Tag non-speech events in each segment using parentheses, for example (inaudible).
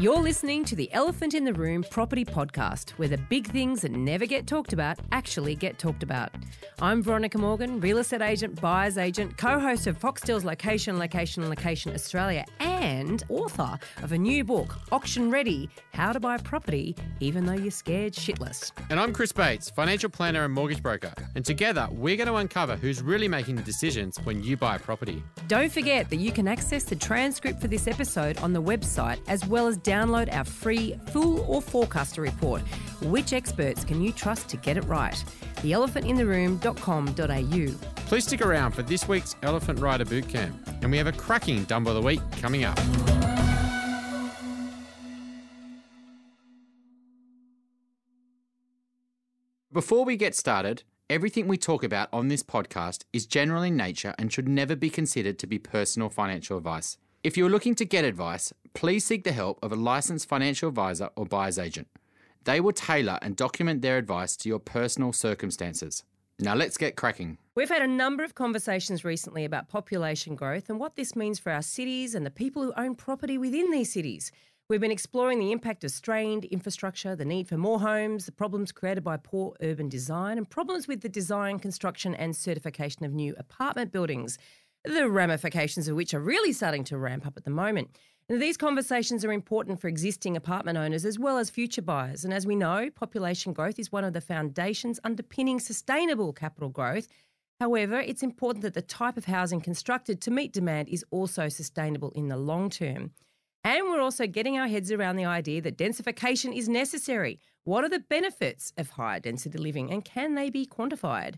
You're listening to the Elephant in the Room property podcast, where the big things that never get talked about actually get talked about. I'm Veronica Morgan, real estate agent, buyer's agent, co host of Foxtel's Location, Location, Location Australia, and author of a new book, Auction Ready How to Buy Property Even Though You're Scared Shitless. And I'm Chris Bates, financial planner and mortgage broker. And together, we're going to uncover who's really making the decisions when you buy a property. Don't forget that you can access the transcript for this episode on the website, as well as download our free Fool or Forecaster report. Which experts can you trust to get it right? theelephantintheroom.com.au. Please stick around for this week's Elephant Rider Bootcamp. And we have a cracking Dumbo the Week coming up. Before we get started, everything we talk about on this podcast is general in nature and should never be considered to be personal financial advice. If you're looking to get advice, please seek the help of a licensed financial advisor or buyer's agent. They will tailor and document their advice to your personal circumstances. Now let's get cracking. We've had a number of conversations recently about population growth and what this means for our cities and the people who own property within these cities. We've been exploring the impact of strained infrastructure, the need for more homes, the problems created by poor urban design, and problems with the design, construction, and certification of new apartment buildings, the ramifications of which are really starting to ramp up at the moment. These conversations are important for existing apartment owners as well as future buyers. And as we know, population growth is one of the foundations underpinning sustainable capital growth. However, it's important that the type of housing constructed to meet demand is also sustainable in the long term. And we're also getting our heads around the idea that densification is necessary. What are the benefits of higher density living and can they be quantified?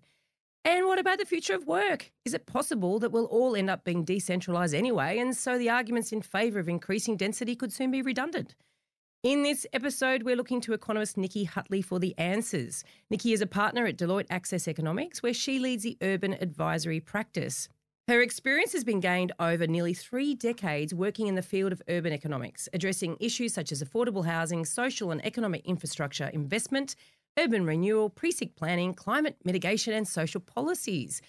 And what about the future of work? Is it possible that we'll all end up being decentralised anyway, and so the arguments in favour of increasing density could soon be redundant? In this episode, we're looking to economist Nicki Hutley for the answers. Nikki is a partner at Deloitte Access Economics, where she leads the urban advisory practice. Her experience has been gained over nearly three decades working in the field of urban economics, addressing issues such as affordable housing, social and economic infrastructure investment, urban renewal, precinct planning, climate mitigation, and social policies.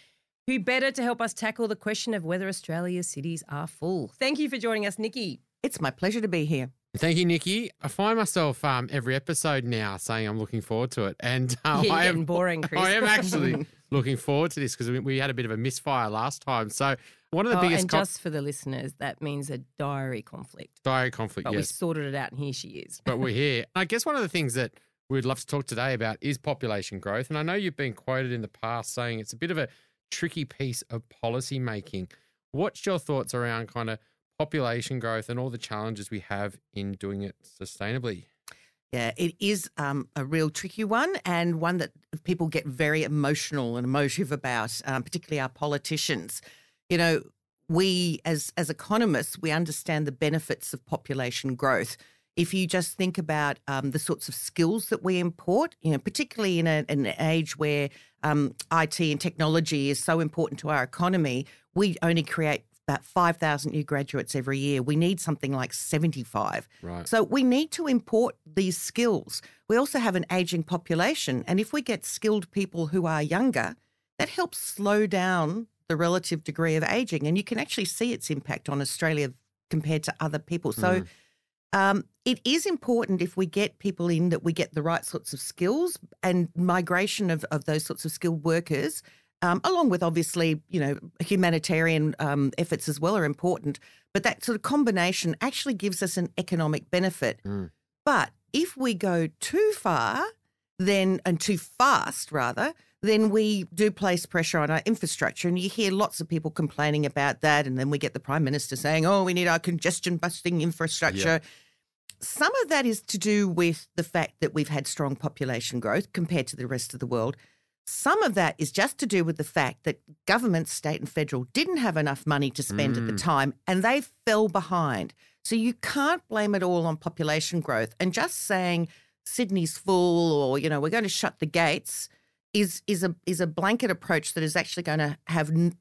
Who better to help us tackle the question of whether Australia's cities are full? Thank you for joining us, Nicki. It's my pleasure to be here. Thank you, Nicki. I find myself um, every episode now saying I'm looking forward to it, and uh, (laughs) You're I am boring, (laughs) Chris. I am actually (laughs) looking forward to this because we, we had a bit of a misfire last time. So one of the Oh, biggest and con- just for the listeners, that means a diary conflict. diary conflict, But we sorted it out, and here she is. but we're here. I guess one of the things that we'd love to talk today about is population growth, and I know you've been quoted in the past saying it's a bit of a tricky piece of policy making. What's your thoughts around kind of population growth and all the challenges we have in doing it sustainably? Yeah, it is um, a real tricky one and one that people get very emotional and emotive about, um, particularly our politicians. You know, we as as economists, we understand the benefits of population growth. If you just think about um, the sorts of skills that we import, you know, particularly in a, an age where um, IT and technology is so important to our economy, we only create about 5,000 new graduates every year. We need something like 75. Right. So we need to import these skills. We also have an aging population. And if we get skilled people who are younger, that helps slow down the relative degree of aging. And you can actually see its impact on Australia compared to other people. So um, it is important if we get people in that we get the right sorts of skills and migration of, of those sorts of skilled workers, um, along with obviously, you know, humanitarian um, efforts as well are important. But that sort of combination actually gives us an economic benefit. Mm. But if we go too far, then and too fast rather, then we do place pressure on our infrastructure. And you hear lots of people complaining about that. And then we get the Prime Minister saying, oh, we need our congestion busting infrastructure. Some of that is to do with the fact that we've had strong population growth compared to the rest of the world. Some of that is just to do with the fact that governments, state and federal, didn't have enough money to spend at the mm. time and they fell behind. So you can't blame it all on population growth. And just saying Sydney's full or, you know, we're going to shut the gates is is a is a blanket approach that is actually going to have n-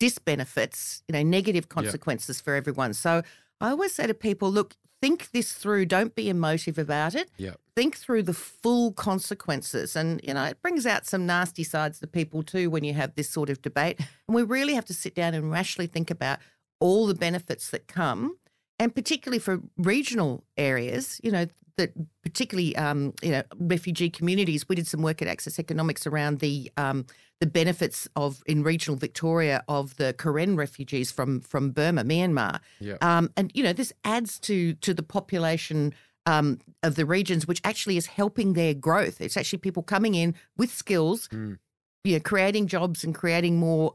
disbenefits, you know, negative consequences for everyone. So I always say to people, look, think this through. Don't be emotive about it. Yeah. Think through the full consequences. And, you know, it brings out some nasty sides to people too when you have this sort of debate. And we really have to sit down and rationally think about all the benefits that come and particularly for regional areas, you know, that particularly um, you know refugee communities. We did some work at Access Economics around the um, the benefits of in regional Victoria of the Karen refugees from from Burma, Myanmar. Yeah. Um, and you know this adds to to the population um, of the regions, which actually is helping their growth. It's actually people coming in with skills, Mm. you know, creating jobs and creating more.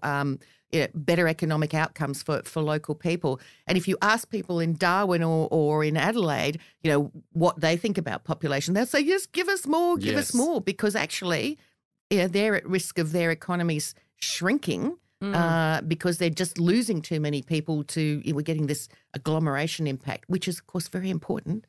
You know, better economic outcomes for, for local people. And if you ask people in Darwin or, or in Adelaide, you know, what they think about population, they'll say, yes, give us more, give us more, because actually, yeah, they're at risk of their economies shrinking Mm. uh, because they're just losing too many people to, we're getting this agglomeration impact, which is, of course, very important.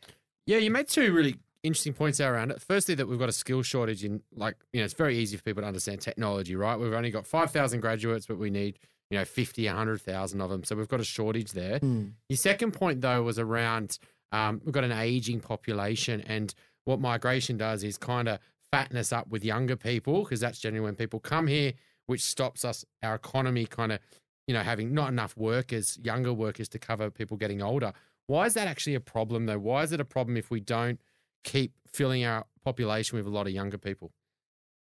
Yeah, you made two really interesting points there around it. Firstly, that we've got a skill shortage in, like, you know, it's very easy for people to understand technology, right? We've only got 5,000 graduates, but we need, you know, 50, 100,000 of them. So we've got a shortage there. Your second point, though, was around um, we've got an aging population, and what migration does is kind of fatten us up with younger people because that's generally when people come here, which stops us, our economy kind of, you know, having not enough workers, younger workers to cover people getting older. Why is that actually a problem, though? Why is it a problem if we don't keep filling our population with a lot of younger people?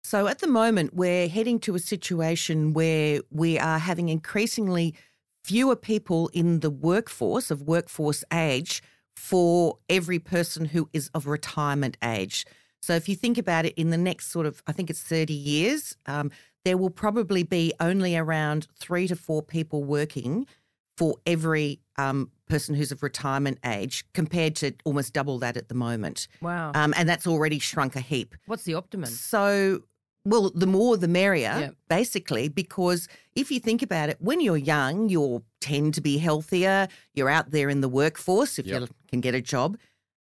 So at the moment, we're heading to a situation where we are having increasingly fewer people in the workforce of workforce age for every person who is of retirement age. So if you think about it, in the next sort of, I think it's 30 years, um, there will probably be only around three to four people working for every um, person who's of retirement age, compared to almost double that at the moment. Wow. Um, and that's already shrunk a heap. What's the optimum? So, well, the more the merrier, Yeah. basically, because if you think about it, when you're young, you tend to be healthier. You're out there in the workforce if you can get a job.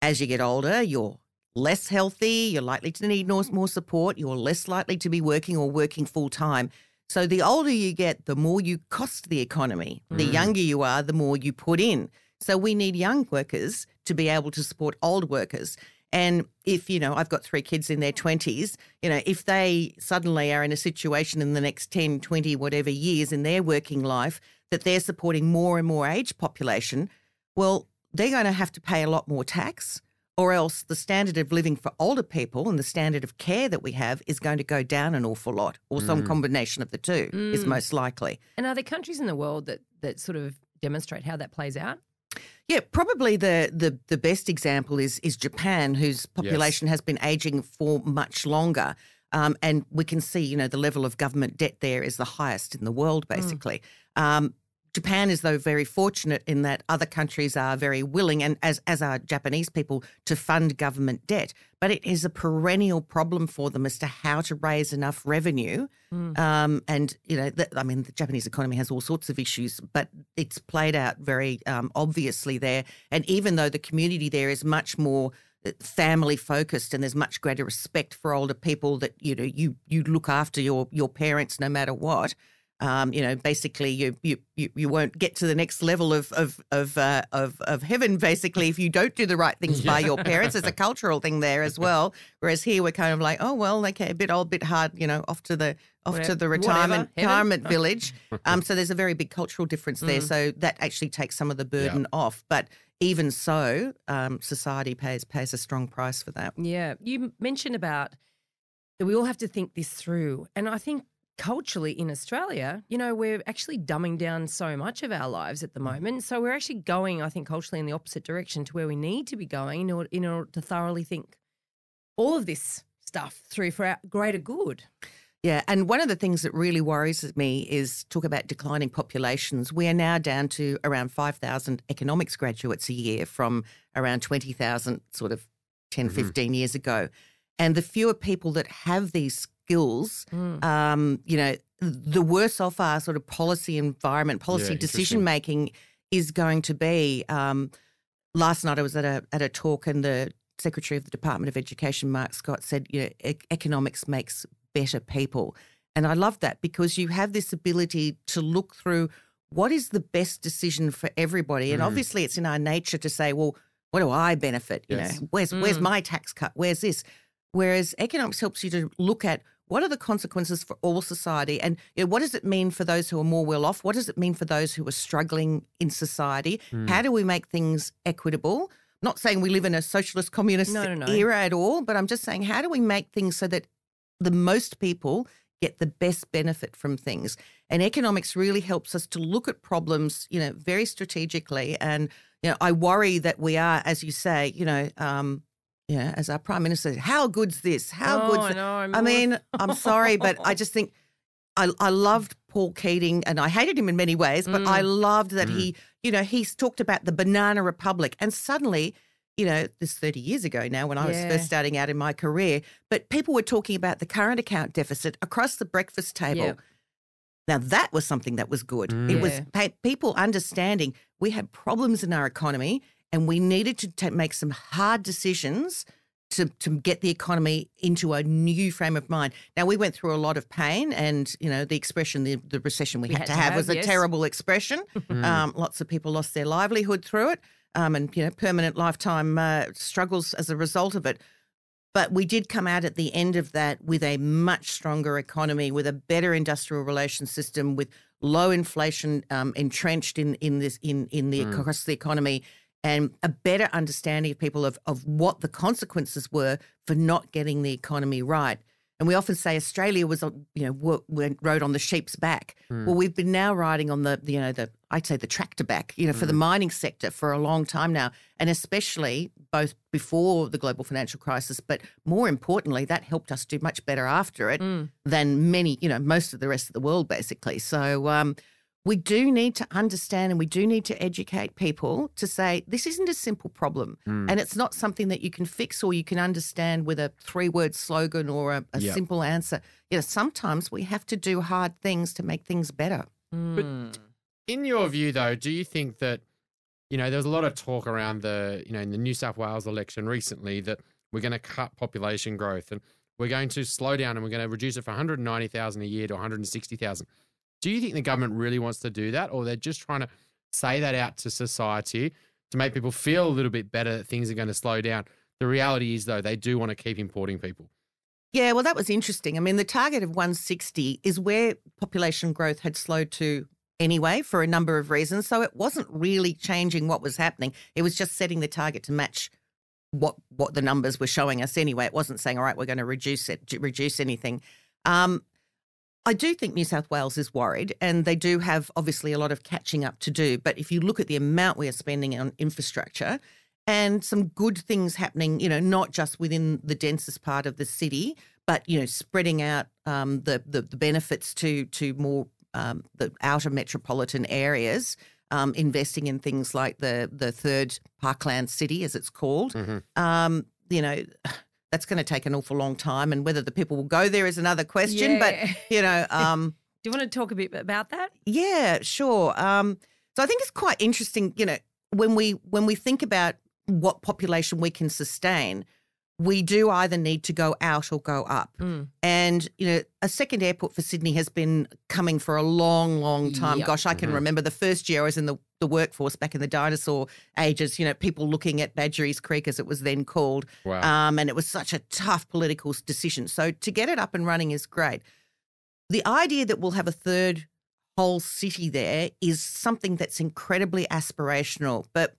As you get older, you're less healthy. You're likely to need more, more support. You're less likely to be working or working full time. So, the older you get, the more you cost the economy. The mm. younger you are, the more you put in. So, we need young workers to be able to support old workers. And if, you know, I've got three kids in their 20s, you know, if they suddenly are in a situation in the next 10, 20, whatever years in their working life that they're supporting more and more age population, well, they're going to have to pay a lot more tax, or else the standard of living for older people and the standard of care that we have is going to go down an awful lot, or some combination of the two is Mm. most likely. And are there countries in the world that, that sort of demonstrate how that plays out? Yeah, probably the the the best example is is Japan, whose population has been aging for much longer. Um, and we can see, you know, the level of government debt there is the highest in the world, basically. Um, Japan is, though, very fortunate in that other countries are very willing, and as as are Japanese people, to fund government debt. But it is a perennial problem for them as to how to raise enough revenue. Um, and you know, the, I mean, the Japanese economy has all sorts of issues, but it's played out very um, obviously there. And even though the community there is much more uh, family focused and there's much greater respect for older people that you know you you look after your your parents no matter what um, you know basically you, you you you won't get to the next level of of of uh, of, of heaven basically if you don't do the right things by your parents it's a cultural thing there as well whereas here we're kind of like oh well okay a bit old bit hard you know off to the off to the retirement heaven. retirement village um, so there's a very big cultural difference there Mm. so that actually takes some of the burden off but even so, um, society pays pays a strong price for that. Yeah. You mentioned about that we all have to think this through. And I think culturally in Australia, you know, we're actually dumbing down so much of our lives at the mm. moment. So we're actually going, I think, culturally in the opposite direction to where we need to be going in order, in order to thoroughly think all of this stuff through for our greater good. Yeah, and one of the things that really worries me is talk about declining populations. We are now down to around 5,000 economics graduates a year from around 20,000 sort of 10, mm-hmm. 15 years ago. And the fewer people that have these skills, um, you know, the worse off our sort of policy environment, policy interesting. decision making is going to be. Um, last night I was at a at a talk and the Secretary of the Department of Education, Mark Scott, said, you know, "E- economics makes better people. And I love that because you have this ability to look through what is the best decision for everybody. And obviously it's in our nature to say, well, what do I benefit? You Yes. know, where's where's my tax cut? Where's this? Whereas economics helps you to look at what are the consequences for all society? And you know, what does it mean for those who are more well off? What does it mean for those who are struggling in society? Hmm. How do we make things equitable? Not saying we live in a socialist communist No, no, no. era at all, but I'm just saying, how do we make things so that the most people get the best benefit from things? And economics really helps us to look at problems, you know, very strategically. And you know, I worry that we are, as you say, you know, um, you know, as our prime minister, how good's this? How Oh, good's I I'm I more- mean, (laughs) I'm sorry, but I just think I, I loved Paul Keating and I hated him in many ways, but I Mm. loved that he, you know, he's talked about the banana republic. And suddenly, you know, this 30 years ago now when I was Yeah. first starting out in my career, but people were talking about the current account deficit across the breakfast table. Yeah. Now, that was something that was good. It was Yeah. people understanding we had problems in our economy and we needed to ta make some hard decisions to, to get the economy into a new frame of mind. Now, we went through a lot of pain, and, you know, the expression, the, the recession we, had, to have, was a terrible expression. um, lots of people lost their livelihood through it um, and, you know, permanent lifetime uh, struggles as a result of it. But we did come out at the end of that with a much stronger economy, with a better industrial relations system, with low inflation um, entrenched in in this in in the across the economy, and a better understanding of people of of what the consequences were for not getting the economy right. And we often say Australia was, on- you know, rode on the sheep's back. Hmm. Well, we've been now riding on the, you know, the I'd say the tractor back, you know, for the hmm. mining sector for a long time now, and especially both before the global financial crisis, but more importantly, that helped us do much better after it hmm. than many, you know, most of the rest of the world, basically. So. Um, we do need to understand and we do need to educate people to say this isn't a simple problem hmm. and it's not something that you can fix or you can understand with a three word slogan or a, a Yep. simple answer. You know, sometimes we have to do hard things to make things better. Hmm. But in your view, though, do you think that you know there was a lot of talk around the you know in the New South Wales election recently that we're going to cut population growth and we're going to slow down and we're going to reduce it from 190,000 a year to 160,000. Do you think the government really wants to do that, or they're just trying to say that out to society to make people feel a little bit better that things are going to slow down? The reality is, though, they do want to keep importing people. Yeah, well, that was interesting. I mean, the target of 160 is where population growth had slowed to anyway for a number of reasons. So it wasn't really changing what was happening. It was just setting the target to match what what the numbers were showing us anyway. It wasn't saying, all right, we're going to reduce it, reduce anything. Um, I do think New South Wales is worried, and they do have obviously a lot of catching up to do. But if you look at the amount we are spending on infrastructure, and some good things happening, you know, not just within the densest part of the city, but you know, spreading out um, the, the the benefits to to more um, the outer metropolitan areas. Um, investing in things like the the third Parkland City, as it's called, um, you know, that's going to take an awful long time, and whether the people will go there is another question. Yeah. But (laughs) you know, um, Do you want to talk a bit about that? yeah, sure. Um, so I think it's quite interesting, you know, when we when we think about what population we can sustain, we do either need to go out or go up. Mm. And you know, a second airport for Sydney has been coming for a long, long time. Yep. Gosh, I can remember the first year I was in the, the workforce back in the dinosaur ages. You know, people looking at Badgerys Creek as it was then called, Wow. um, and it was such a tough political decision. So to get it up and running is great. The idea that we'll have a third whole city there is something that's incredibly aspirational. But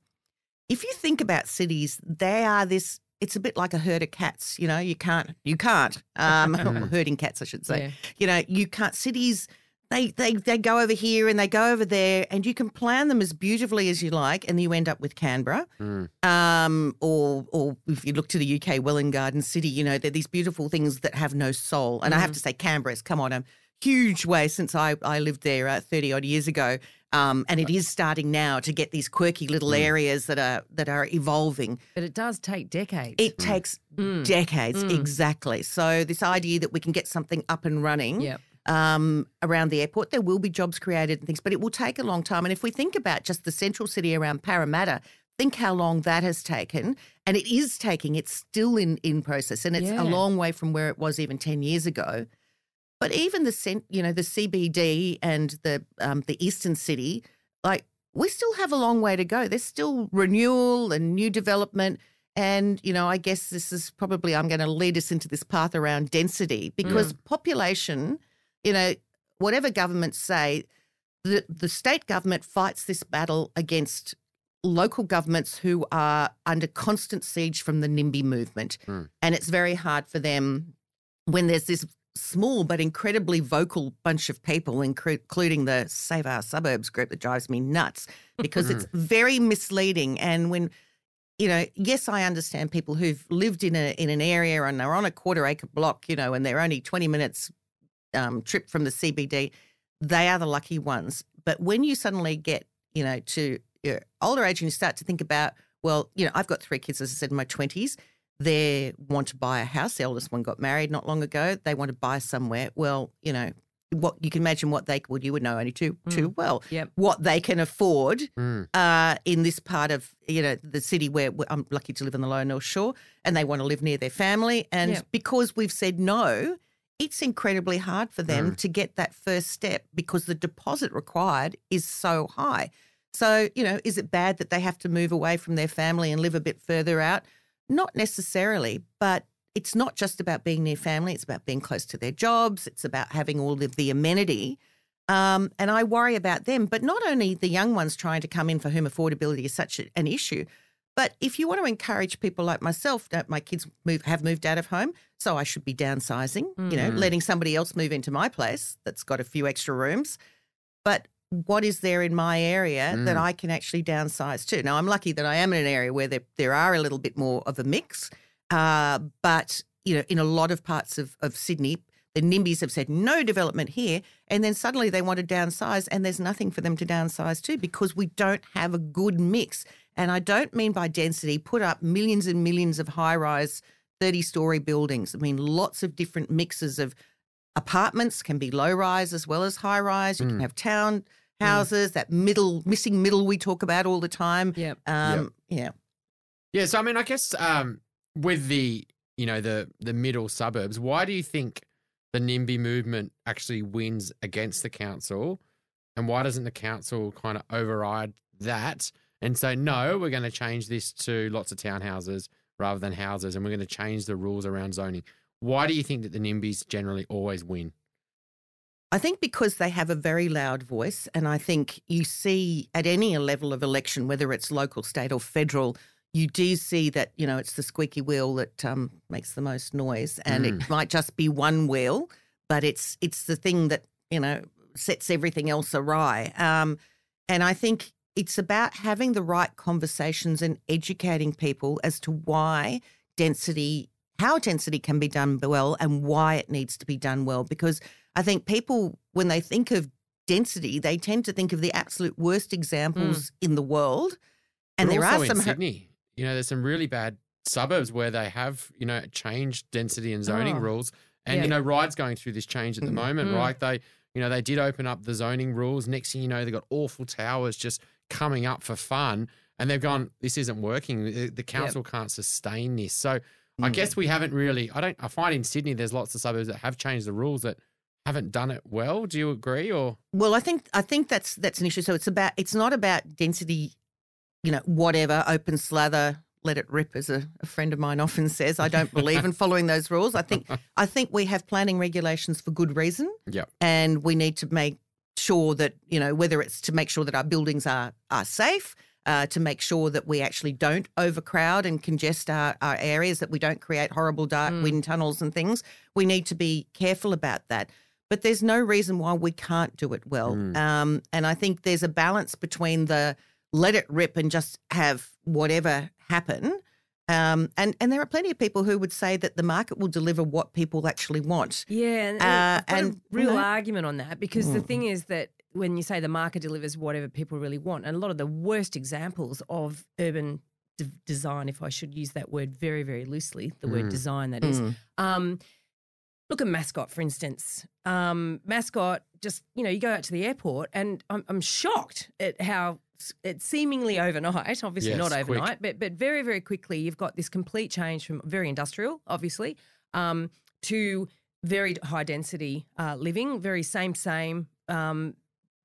if you think about cities, they are this. It's a bit like a herd of cats. You know, you can't, you can't. Um, (laughs) herding cats, I should say. Yeah. You know, you can't. Cities, they they they go over here and they go over there, and you can plan them as beautifully as you like, and you end up with Canberra. Mm. Um, or or if you look to the UK, Welwyn Garden City, you know, they're these beautiful things that have no soul. And I have to say, Canberra's come on a huge way since I, I lived there uh, 30 odd years ago. Um, and it is starting now to get these quirky little areas that are that are evolving. But it does take decades. It takes decades, exactly. So this idea that we can get something up and running Yep. um, around the airport. There will be jobs created and things, but it will take a long time. And if we think about just the central city around Parramatta, think how long that has taken. And it is taking, it's still in, in process. And it's Yeah. a long way from where it was even 10 years ago. But even the cent, you know, the CBD and the um, the eastern city, like we still have a long way to go. There's still renewal and new development. and you know, I guess this is probably I'm going to lead us into this path around density because population, you know, whatever governments say, the the state government fights this battle against local governments who are under constant siege from the NIMBY movement, Mm. and it's very hard for them when there's this small but incredibly vocal bunch of people, including the Save Our Suburbs group that drives me nuts because it's very misleading. And when, you know, yes, I understand people who've lived in a in an area and they're on a quarter acre block, you know, and they're only 20 minutes um, trip from the CBD, they are the lucky ones. But when you suddenly get, you know, to your older age and you start to think about, well, you know, I've got three kids, as I said, in my 20s they want to buy a house. The eldest one got married not long ago. They want to buy somewhere. Well, you know, what you can imagine what they well, you would know only too too well. Yep. What they can afford Mm. uh, in this part of you know the city where where I'm lucky to live in the Lower North Shore, and they want to live near their family. And Yep. because we've said no, it's incredibly hard for them to get that first step because the deposit required is so high. So you know, is it bad that they have to move away from their family and live a bit further out? Not necessarily, but it's not just about being near family. It's about being close to their jobs. It's about having all of the amenity. Um, and I worry about them, but not only the young ones trying to come in for whom affordability is such an issue, but if you want to encourage people like myself, that my kids move have moved out of home, so I should be downsizing, you know, Mm. letting somebody else move into my place that's got a few extra rooms. But what is there in my area that Mm. I can actually downsize to? Now, I'm lucky that I am in an area where there, there are a little bit more of a mix. Uh, but, you know, in a lot of parts of, of Sydney, the NIMBYs have said no development here. And then suddenly they want to downsize, and there's nothing for them to downsize to because we don't have a good mix. And I don't mean by density, put up millions and millions of high rise 30 story buildings. I mean, lots of different mixes of apartments can be low rise as well as high rise. You can Mm. have town houses, that middle, missing middle we talk about all the time. Yep. Um, Yeah. Yeah, so I mean, I guess um, with the you know the the middle suburbs, why do you think the NIMBY movement actually wins against the council, and why doesn't the council kind of override that and say no, we're going to change this to lots of townhouses rather than houses, and we're going to change the rules around zoning? Why do you think that the NIMBYs generally always win? I think because they have a very loud voice, and I think you see at any level of election, whether it's local, state, or federal, you do see that you know it's the squeaky wheel that um, makes the most noise, and it might just be one wheel, but it's it's the thing that you know sets everything else awry. Um, and I think it's about having the right conversations and educating people as to why density, how density can be done well, and why it needs to be done well, because I think people, when they think of density, they tend to think of the absolute worst examples in the world. And But there are some. Sydney. You know, there's some really bad suburbs where they have you know changed density and zoning Oh, rules, and yeah. you know, Ryde's going through this change at the moment, Mm. right? They you know they did open up the zoning rules. Next thing you know, they got awful towers just coming up for fun, and they've gone, this isn't working. The, the council can't sustain this. So I Mm. guess we haven't really. I don't. I find in Sydney there's lots of suburbs that have changed the rules that haven't done it well. Do you agree or? Well, I think I think that's that's an issue. So it's about it's not about density, you know, whatever open slather, let it rip, as a, a friend of mine often says. I don't believe in (laughs) following those rules. I think I think we have planning regulations for good reason, Yep. and we need to make sure that you know whether it's to make sure that our buildings are are safe. Uh, to make sure that we actually don't overcrowd and congest our, our areas, that we don't create horrible dark Mm. wind tunnels and things. We need to be careful about that but there's no reason why we can't do it well. Mm. Um, and I think there's a balance between the let it rip and just have whatever happen. Um, and and there are plenty of people who would say that the market will deliver what people actually want. Yeah, and, Uh, and, a real you know- argument on that because the Mm. thing is that when you say the market delivers whatever people really want, and a lot of the worst examples of urban de- design, if I should use that word very, very loosely, the word Mm. design that is. Mm. Um, look at Mascot, for instance. Um, Mascot, just you know, you go out to the airport, and I'm, I'm shocked at how it's seemingly overnight. Obviously Yes, not quick. overnight, but but very very quickly, you've got this complete change from very industrial, obviously, um, to very high density uh, living, very same same, um,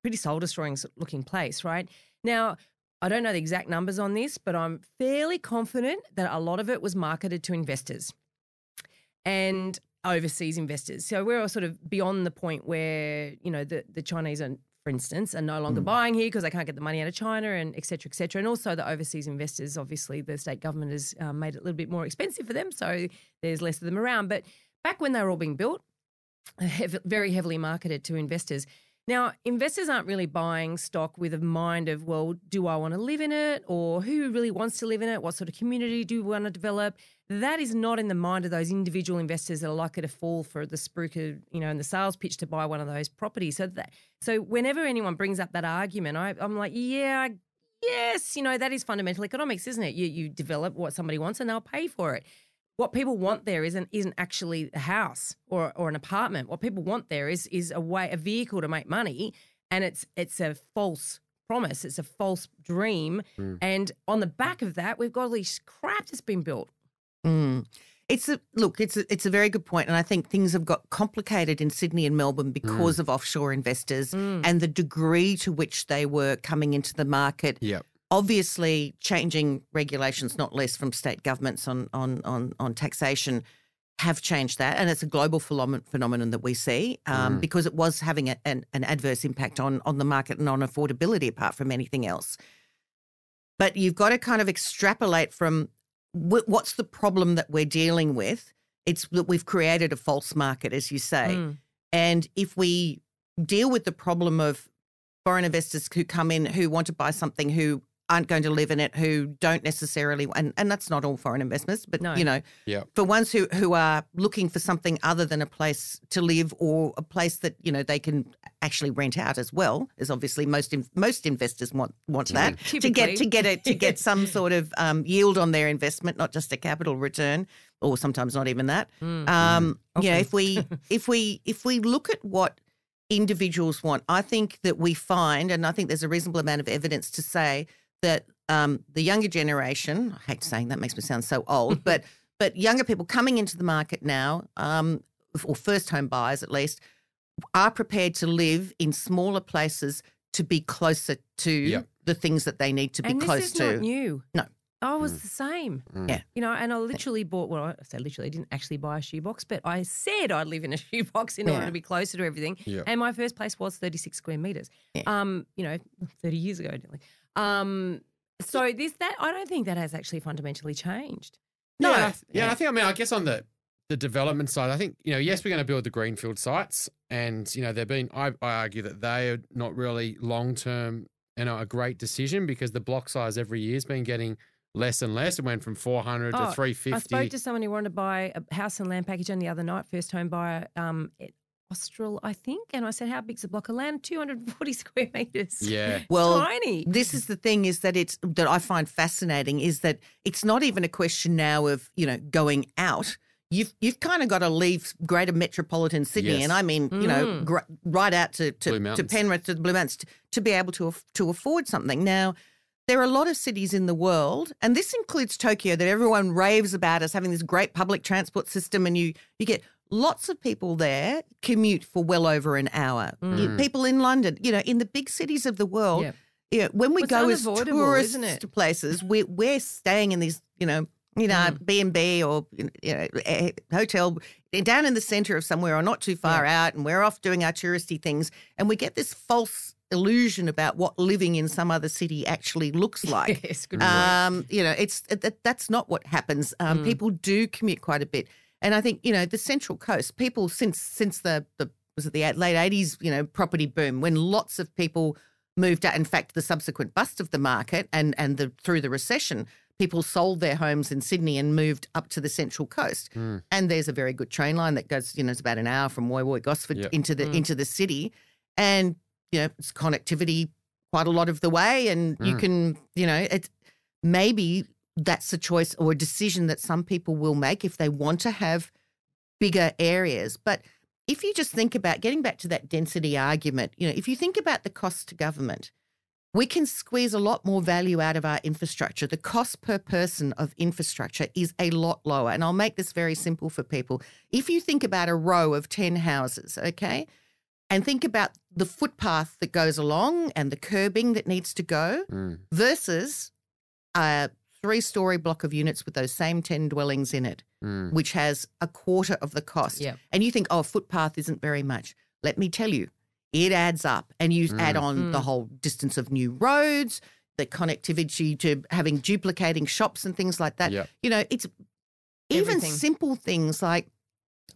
pretty soul destroying looking place, right? Now, I don't know the exact numbers on this, but I'm fairly confident that a lot of it was marketed to investors and overseas investors. So we're all sort of beyond the point where, you know, the, the Chinese are, for instance, are no longer Mm. buying here because they can't get the money out of China and et cetera, et cetera. And also the overseas investors, obviously the state government has um, made it a little bit more expensive for them. So there's less of them around. But back when they were all being built, (laughs) very heavily marketed to investors. Now, investors aren't really buying stock with a mind of, well, do I want to live in it or who really wants to live in it? What sort of community do we want to develop? That is not in the mind of those individual investors that are likely to fall for the spruiker, you know, in the sales pitch to buy one of those properties. So that, so whenever anyone brings up that argument, I, I'm like, yeah, yes, you know, that is fundamental economics, isn't it? You you develop what somebody wants and they'll pay for it what people want there isn't isn't actually a house or or an apartment. What people want there is is a way a vehicle to make money, and it's it's a false promise. It's a false dream, mm. and on the back of that, we've got all this crap that's been built. Mm. It's a look. It's a, it's a very good point, and I think things have got complicated in Sydney and Melbourne because mm. of offshore investors mm. and the degree to which they were coming into the market. Yep. Obviously, changing regulations, not less from state governments on on on, on taxation, have changed that, and it's a global phenomenon, phenomenon that we see um, because it was having a, an, an adverse impact on on the market and on affordability, apart from anything else. But you've got to kind of extrapolate from wh- what's the problem that we're dealing with. It's that we've created a false market, as you say, Mm. and if we deal with the problem of foreign investors who come in who want to buy something who aren't going to live in it, who don't necessarily, and, and that's not all foreign investments, but No. you know, Yep. for ones who who are looking for something other than a place to live or a place that you know they can actually rent out as well, is obviously most in, most investors want want that to get to get it to get some (laughs) sort of um, yield on their investment, not just a capital return, or sometimes not even that. Mm. Um, you know, Often. if we (laughs) if we if we look at what individuals want, I think that we find, and I think there's a reasonable amount of evidence to say that um, the younger generation, I hate saying that makes me sound so old, but (laughs) but younger people coming into the market now, um, or first home buyers at least, are prepared to live in smaller places to be closer to Yep. the things that they need to be and close is to. not new. No. I was the same. Mm. Yeah. You know, and I literally bought, well, I say literally, I didn't actually buy a shoebox, but I said I'd live in a (laughs) shoebox in order to be closer to everything. Yeah. And my first place was 36 square meters. Yeah. Um, you know, (laughs) 30 years ago, nearly. Um, so this, that, I don't think that has actually fundamentally changed. No. Yeah, I th- yeah. I think I mean I guess on the the development side, I think you know yes we're going to build the greenfield sites, and you know they've been I, I argue that they are not really long term you know a great decision because the block size every year has been getting less and less. It went from four hundred Oh, to 350. I fifty. spoke to someone who wanted to buy a house and land package on the other night, first home buyer, um, at Austral, I think. And I said, How big's a block of land? 240 (laughs) square meters. Yeah. (laughs) Well, Tiny. This is the thing is that it's that I find fascinating is that it's not even a question now of you know going out. You've you've kind of got to leave Greater Metropolitan Sydney, Yes. and I mean you know Mm. gr- right out to to, to Penrith to the Blue Mountains to, to be able to aff- to afford something. Now there are a lot of cities in the world, and this includes Tokyo, that everyone raves about as having this great public transport system, and you you get lots of people there commute for well over an hour. You- Mm. People in London, you know, in the big cities of the world. Yeah. Yeah, when we Well, go as tourists isn't it? to places, we're we're staying in these, you know, you know, Mm. B and B or you know, hotel down in the centre of somewhere or not too far out, and we're off doing our touristy things, and we get this false illusion about what living in some other city actually looks (laughs) like. yes. Um, you know, it's that, that's not what happens. Um, Mm. People do commute quite a bit, and I think you know the Central Coast. People since since the the was it the late eighties, you know, property boom when lots of people moved out. In fact, the subsequent bust of the market and and the through the recession, people sold their homes in Sydney and moved up to the Central Coast. Mm. And there's a very good train line that goes, you know, it's about an hour from Woy Woy Gosford Yep. into the Mm. into the city, and you know, it's connectivity quite a lot of the way, and you Mm. can, you know, it's maybe that's a choice or a decision that some people will make if they want to have bigger areas. But if you just think about getting back to that density argument, you know, if you think about the cost to government, we can squeeze a lot more value out of our infrastructure. The cost per person of infrastructure is a lot lower. And I'll make this very simple for people. If you think about a row of 10 houses, okay, and think about the footpath that goes along and the curbing that needs to go Mm. versus a three story block of units with those same 10 dwellings in it, Mm. which has a quarter of the cost. Yep. And you think, oh, footpath isn't very much. Let me tell you, it adds up. And you add on the whole distance of new roads, the connectivity to having duplicating shops and things like that. Yep. You know, it's even Everything. simple things like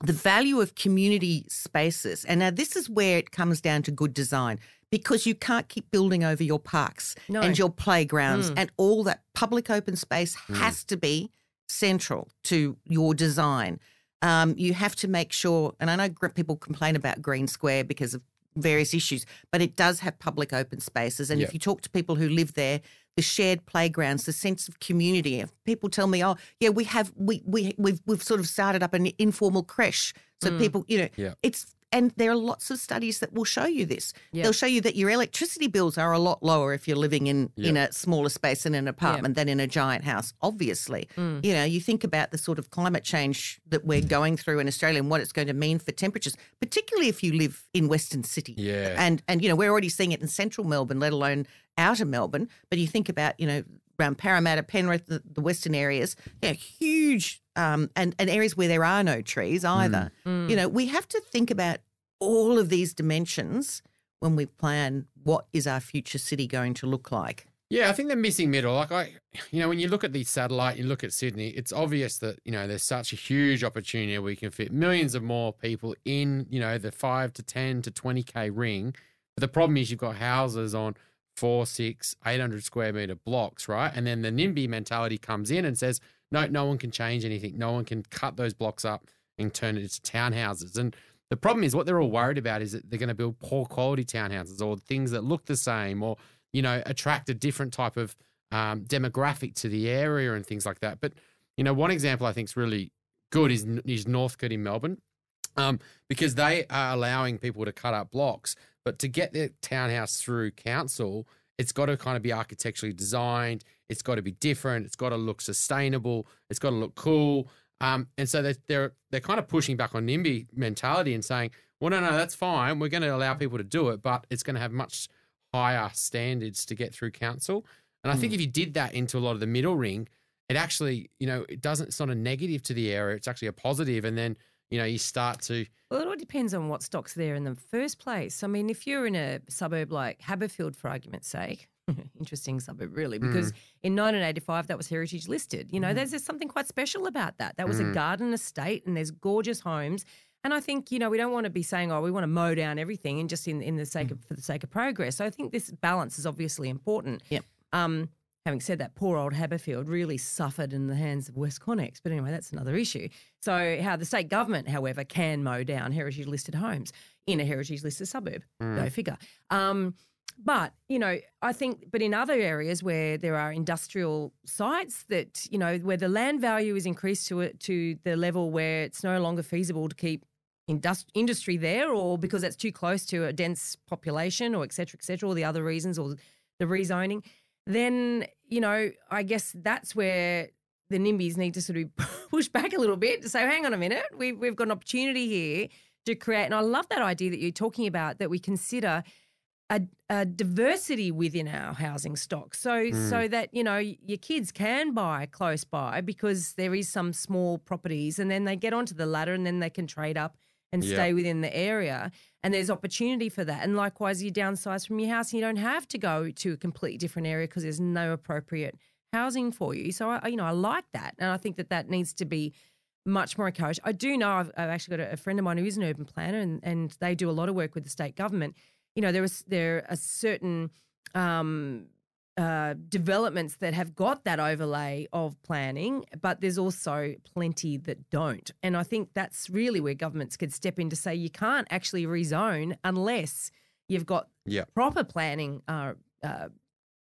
the value of community spaces. And now this is where it comes down to good design because you can't keep building over your parks No. and your playgrounds Mm. and all that public open space Mm. has to be central to your design. Um, you have to make sure, and I know people complain about Green Square because of various issues, but it does have public open spaces. And Yep. if you talk to people who live there, the shared playgrounds, the sense of community. If people tell me, "Oh, yeah, we have we we we've we've sort of started up an informal creche," so Mm. people, you know, Yeah. it's and there are lots of studies that will show you this. Yeah. They'll show you that your electricity bills are a lot lower if you're living in in a smaller space in an apartment than in a giant house. Obviously, Mm. you know, you think about the sort of climate change that we're going through in Australia and what it's going to mean for temperatures, particularly if you live in Western City. Yeah. And and you know, we're already seeing it in central Melbourne, let alone outer Melbourne. But you think about, you know, around Parramatta, Penrith, the, the western areas, you know, huge um and, and areas where there are no trees either. Mm. You know, we have to think about all of these dimensions when we plan what is our future city going to look like. Yeah, I think they're missing middle. Like I, you know, when you look at the satellite, you look at Sydney, it's obvious that you know there's such a huge opportunity where we can fit millions of more people in, you know, the five to ten to twenty k ring. But the problem is you've got houses on four, six, eight hundred square meter blocks, right? And then the NIMBY mentality comes in and says, no, no one can change anything. No one can cut those blocks up and turn it into townhouses. And the problem is what they're all worried about is that they're going to build poor quality townhouses or things that look the same or you know attract a different type of um, demographic to the area and things like that. But you know, one example I think is really good is is Northcote in Melbourne, um, because they are allowing people to cut up blocks, but to get their townhouse through council, it's got to kind of be architecturally designed. It's got to be different. It's got to look sustainable. It's got to look cool. Um, and so they're, they're they're kind of pushing back on NIMBY mentality and saying, well, no, no, that's fine. We're going to allow people to do it, but it's going to have much higher standards to get through council. And I think if you did that into a lot of the middle ring, it actually, you know, it doesn't. It's not a negative to the area. It's actually a positive. And then you know you start to Well, it all depends on what stock's there in the first place. I mean, if you're in a suburb like Haberfield, for argument's sake, (laughs) interesting suburb, really, mm. because in 1985 that was heritage listed. You know, mm-hmm. there's, there's something quite special about that. That was a mm. garden estate, and there's gorgeous homes. And I think you know we don't want to be saying, oh, we want to mow down everything and just in in the sake mm. of for the sake of progress. So I think this balance is obviously important. Yep. Um, having said that, poor old Haberfield really suffered in the hands of WestConnex. But anyway, that's another issue. So, how the state government, however, can mow down heritage listed homes in a heritage listed suburb. Go figure. Um, but, you know, I think, but in other areas where there are industrial sites that, you know, where the land value is increased to it to the level where it's no longer feasible to keep indust- industry there or because it's too close to a dense population or et cetera, et cetera, or the other reasons or the rezoning, then, you know, I guess that's where the NIMBYs need to sort of (laughs) push back a little bit to say, hang on a minute, we've, we've got an opportunity here to create. And I love that idea that you're talking about that we consider a, a diversity within our housing stock so so mm. that you know your kids can buy close by because there is some small properties and then they get onto the ladder and then they can trade up and Yeah. stay within the area and there's opportunity for that and likewise you downsize from your house and you don't have to go to a completely different area because there's no appropriate housing for you so I you know I like that and I think that that needs to be much more encouraged. I do know I've, I've actually got a, a friend of mine who is an urban planner, and, and they do a lot of work with the state government. You know, there is there are certain um, uh, developments that have got that overlay of planning, but there's also plenty that don't. And I think that's really where governments could step in to say you can't actually rezone unless you've got Yeah. proper planning uh, uh,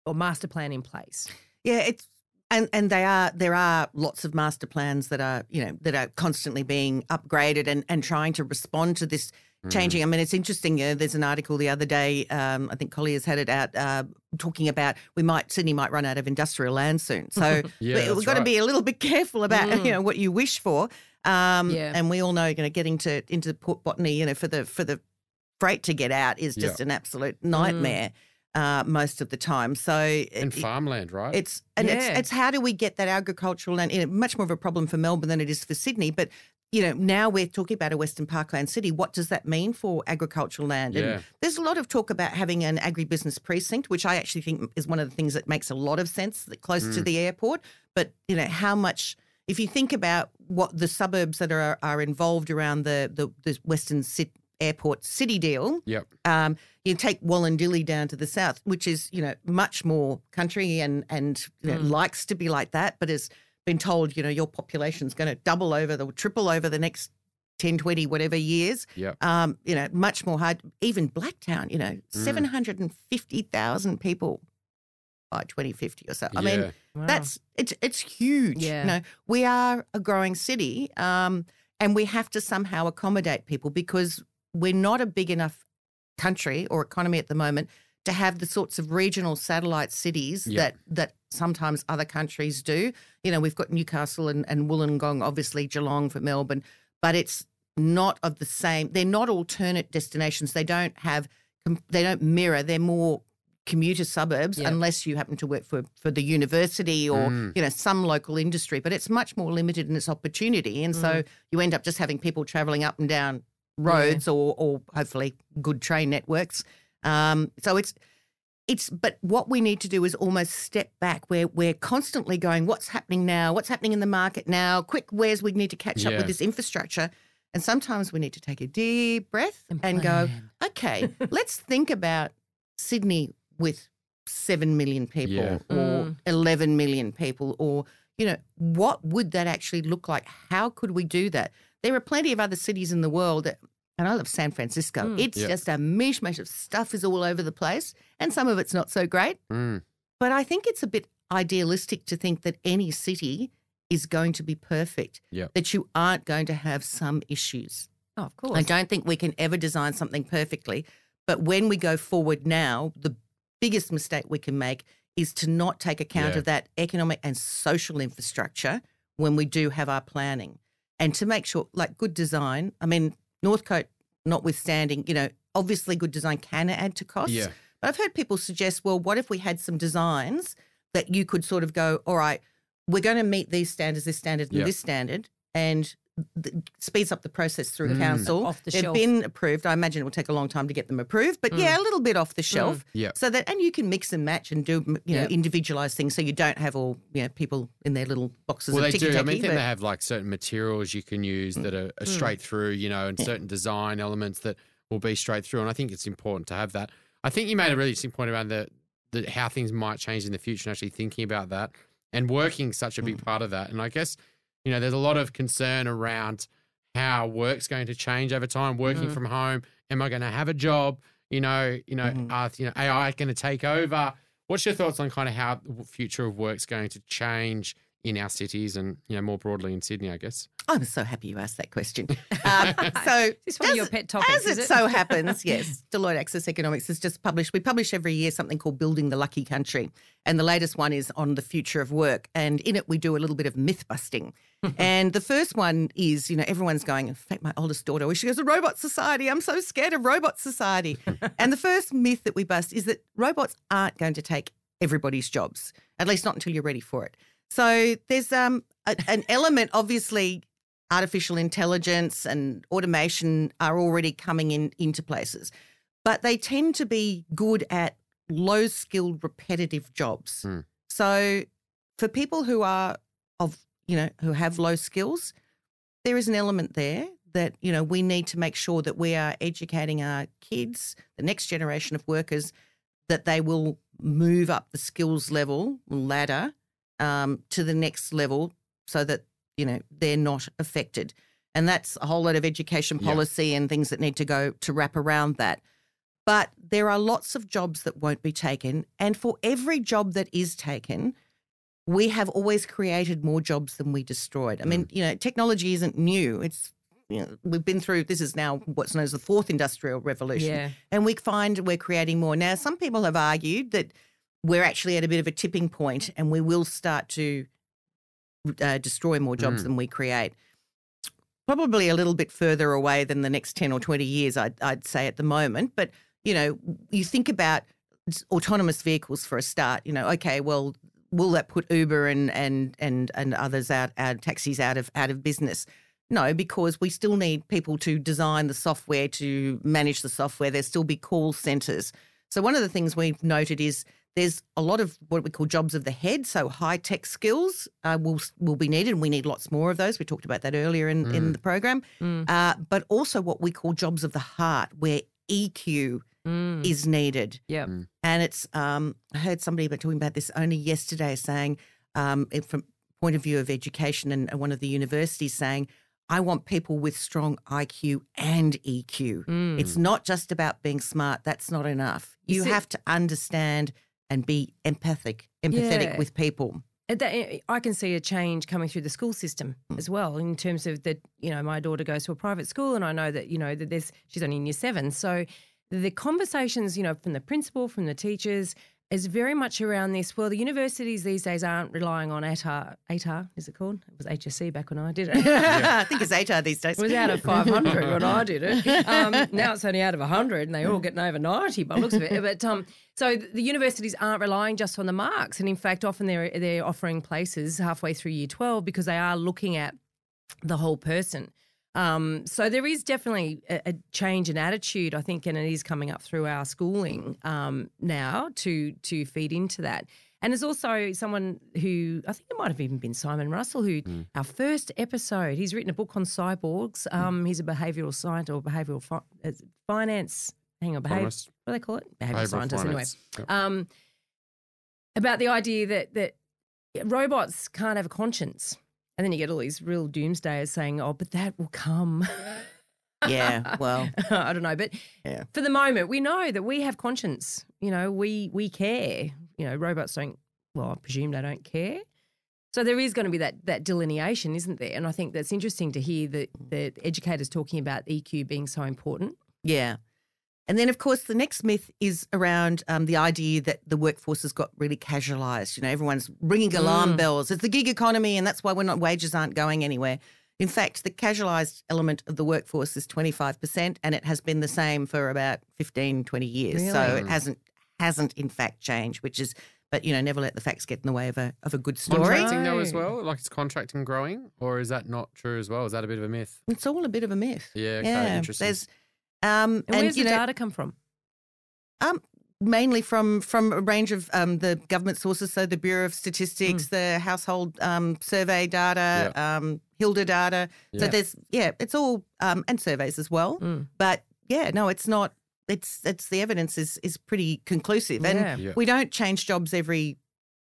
or master plan in place. Yeah, it's and and they are there are lots of master plans that are you know that are constantly being upgraded and and trying to respond to this changing. I mean, it's interesting. Uh, there's an article the other day. Um, I think Colliers had it out uh, talking about we might Sydney might run out of industrial land soon. So (laughs) Yeah, we, we've got to right. be a little bit careful about (laughs) Mm. you know what you wish for. Um, Yeah. And we all know, you know, getting to into Port Botany, you know, for the for the freight to get out is just Yeah. an absolute nightmare uh, most of the time. So and it- farmland, right? it's and Yeah. it's it's how do we get that agricultural land? You know, much more of a problem for Melbourne than it is for Sydney. But you know, now we're talking about a Western Parkland city. What does that mean for agricultural land? Yeah. And there's a lot of talk about having an agribusiness precinct, which I actually think is one of the things that makes a lot of sense that close Mm. to the airport. But you know, how much? If you think about what the suburbs that are are involved around the the, the Western Sit Airport City deal, yep. um, you take Wollondilly down to the south, which is you know much more country and and you know, likes to be like that, but has been told you know your population's going to double over the triple over the next 10, 20, whatever years. Yep. Um, you know, much more hard. Even Blacktown, you know, seven hundred and fifty thousand people by twenty fifty or so. I mean, Wow. that's it's it's huge. Yeah. You know, we are a growing city, um, and we have to somehow accommodate people because we're not a big enough country or economy at the moment to have the sorts of regional satellite cities Yeah. that that sometimes other countries do. You know, we've got Newcastle and, and Wollongong, obviously Geelong for Melbourne, but it's not of the same. They're not alternate destinations. They don't have. They don't mirror. They're more commuter suburbs Yeah. unless you happen to work for for the university or Mm. you know some local industry. But it's much more limited in its opportunity, and so you end up just having people travelling up and down roads or or hopefully good train networks. Um, so it's it's but what we need to do is almost step back. Where we're constantly going what's happening now? What's happening in the market now? Quick where's we need to catch up with this infrastructure. And sometimes we need to take a deep breath and, go okay (laughs) let's think about sydney with 7 million people Yeah. or mm. 11 million people or you know what would that actually look like? How could we do that? There are plenty of other cities in the world that and I love San Francisco. Mm. It's Yeah. just a mishmash of stuff is all over the place, and some of it's not so great. Mm. But I think it's a bit idealistic to think that any city is going to be perfect, Yep. that you aren't going to have some issues. Oh, of course. I don't think we can ever design something perfectly. But when we go forward now, the biggest mistake we can make is to not take account Yeah. of that economic and social infrastructure when we do have our planning. And to make sure, like good design, I mean, Northcote notwithstanding, you know, obviously good design can add to cost. Yeah. But I've heard people suggest, well, what if we had some designs that you could sort of go, all right, we're going to meet these standards, this standard, and Yep. this standard, and th- speeds up the process through Mm. council. Off the They've shelf. been approved. I imagine it will take a long time to get them approved, but yeah, a little bit off the shelf. Yeah. So that, and you can mix and match and do, you know, Yep. individualized things, so you don't have all, you know, people in their little boxes Well, of they do. I mean, I think they have like certain materials you can use Mm. that are, are straight through, you know, and certain design elements that will be straight through. And I think it's important to have that. I think you made a really interesting point about the, the how things might change in the future and actually thinking about that and working such a Mm. big part of that. And I guess, you know, there's a lot of concern around how work's going to change over time, working from home. Am I going to have a job? You know, you know, Mhm. are you know AI going to take over? What's your thoughts on kind of how the future of work's going to change in our cities and you know more broadly in Sydney? I guess. I'm so happy you asked that question. (laughs) Um, so, This one of as- your pet topics, As is it, it? so (laughs) happens, yes, Deloitte Access Economics has just published. We publish every year something called Building the Lucky Country, and the latest one is on the future of work. And in it, we do a little bit of myth busting. (laughs) and the first one is, you know, everyone's going. In fact, my oldest daughter, she goes, "A robot society. I'm so scared of robot society." and the first myth that we bust is that robots aren't going to take everybody's jobs, at least not until you're ready for it. So there's um, a, an element, obviously, artificial intelligence and automation are already coming in into places, but they tend to be good at low skilled, repetitive jobs. Hmm. So for people who are of you know who have low skills, there is an element there that you know we need to make sure that we are educating our kids, the next generation of workers, that they will move up the skills level ladder um, to the next level, so that you know they're not affected. And that's a whole lot of education Yeah. policy and things that need to go to wrap around that. But there are lots of jobs that won't be taken. And for every job that is taken, we have always created more jobs than we destroyed. I mean, Mm. you know, technology isn't new. It's, you know, we've been through, this is now what's known as the fourth industrial revolution. Yeah. And we find we're creating more. Now, some people have argued that we're actually at a bit of a tipping point and we will start to uh, destroy more jobs Mm. than we create. probably a little bit further away than the next 10 or 20 years, I'd, I'd say at the moment. But, you know, you think about autonomous vehicles for a start, you know, okay, well, will that put Uber and, and, and, and others out, out, taxis out of, out of business? No, because we still need people to design the software, to manage the software. There'll still be call centres. So one of the things we've noted is there's a lot of what we call jobs of the head, so high tech skills uh, will will be needed, and we need lots more of those. We talked about that earlier in, mm. in the program, mm. uh, but also what we call jobs of the heart, where EQ mm. is needed. Yeah, mm. and it's um, I heard somebody talking about this only yesterday, saying um, from point of view of education, and one of the universities saying. I want people with strong IQ and EQ. Mm. It's not just about being smart. That's not enough. You have to understand and be empathic, empathetic yeah. with people. That, I can see a change coming through the school system mm. as well in terms of that. You know, my daughter goes to a private school, and I know that you know that there's she's only in year seven, so the conversations, you know, from the principal, from the teachers, is very much around this. Well, the universities these days aren't relying on ATAR. ATAR, is it called? It was HSC back when I did it. (laughs) Yeah. (laughs) I think it's ATAR these days. It was out of 500 when I did it. (laughs) Um, now it's only out of 100 and they all getting over 90 by looks of it. But um, so the universities aren't relying just on the marks. And in fact, often they're, they're offering places halfway through year 12 because they are looking at the whole person. Um, so there is definitely a, a, change in attitude, I think, and it is coming up through our schooling um, now to to feed into that. And there's also someone who I think it might have even been Simon Russell, who mm. our first episode, he's written a book on cyborgs. Hmm. Um, he's a behavioural scientist or behavioural fi- uh, finance. Hang on, behavior. What do they call it? Behavioural, behavioural scientist. Finance. Anyway, yep. um, about the idea that that robots can't have a conscience. And then you get all these real doomsdayers saying, oh, but that will come. yeah, well, (laughs) I don't know, but yeah. for the moment, we know that we have conscience. You know, we we care. You know, robots don't. Well, I presume they don't care. So there is going to be that that delineation, isn't there? And I think that's interesting to hear that the educators talking about EQ being so important. Yeah, and then, of course, the next myth is around um, the idea that the workforce has got really casualised. You know, everyone's ringing alarm mm. bells. It's the gig economy, and that's why we're not wages aren't going anywhere. In fact, the casualised element of the workforce is 25%, and it has been the same for about 15, 20 years. Really? So it hasn't hasn't in fact changed, which is but you know, never let the facts get in the way of a of a good story. Contracting though as well, like it's contracting growing, or is that not true as well? Is that a bit of a myth? It's all a bit of a myth. Yeah, okay, yeah. interesting. There's um, and, and where's the know, data come from? Um, mainly from from a range of um, the government sources, so the Bureau of Statistics, mm. the household um, survey data, yeah. um, HILDA data. Yeah. So there's yeah, it's all um, and surveys as well. Mm. But yeah, no, it's not. It's it's the evidence is is pretty conclusive, and yeah. we don't change jobs every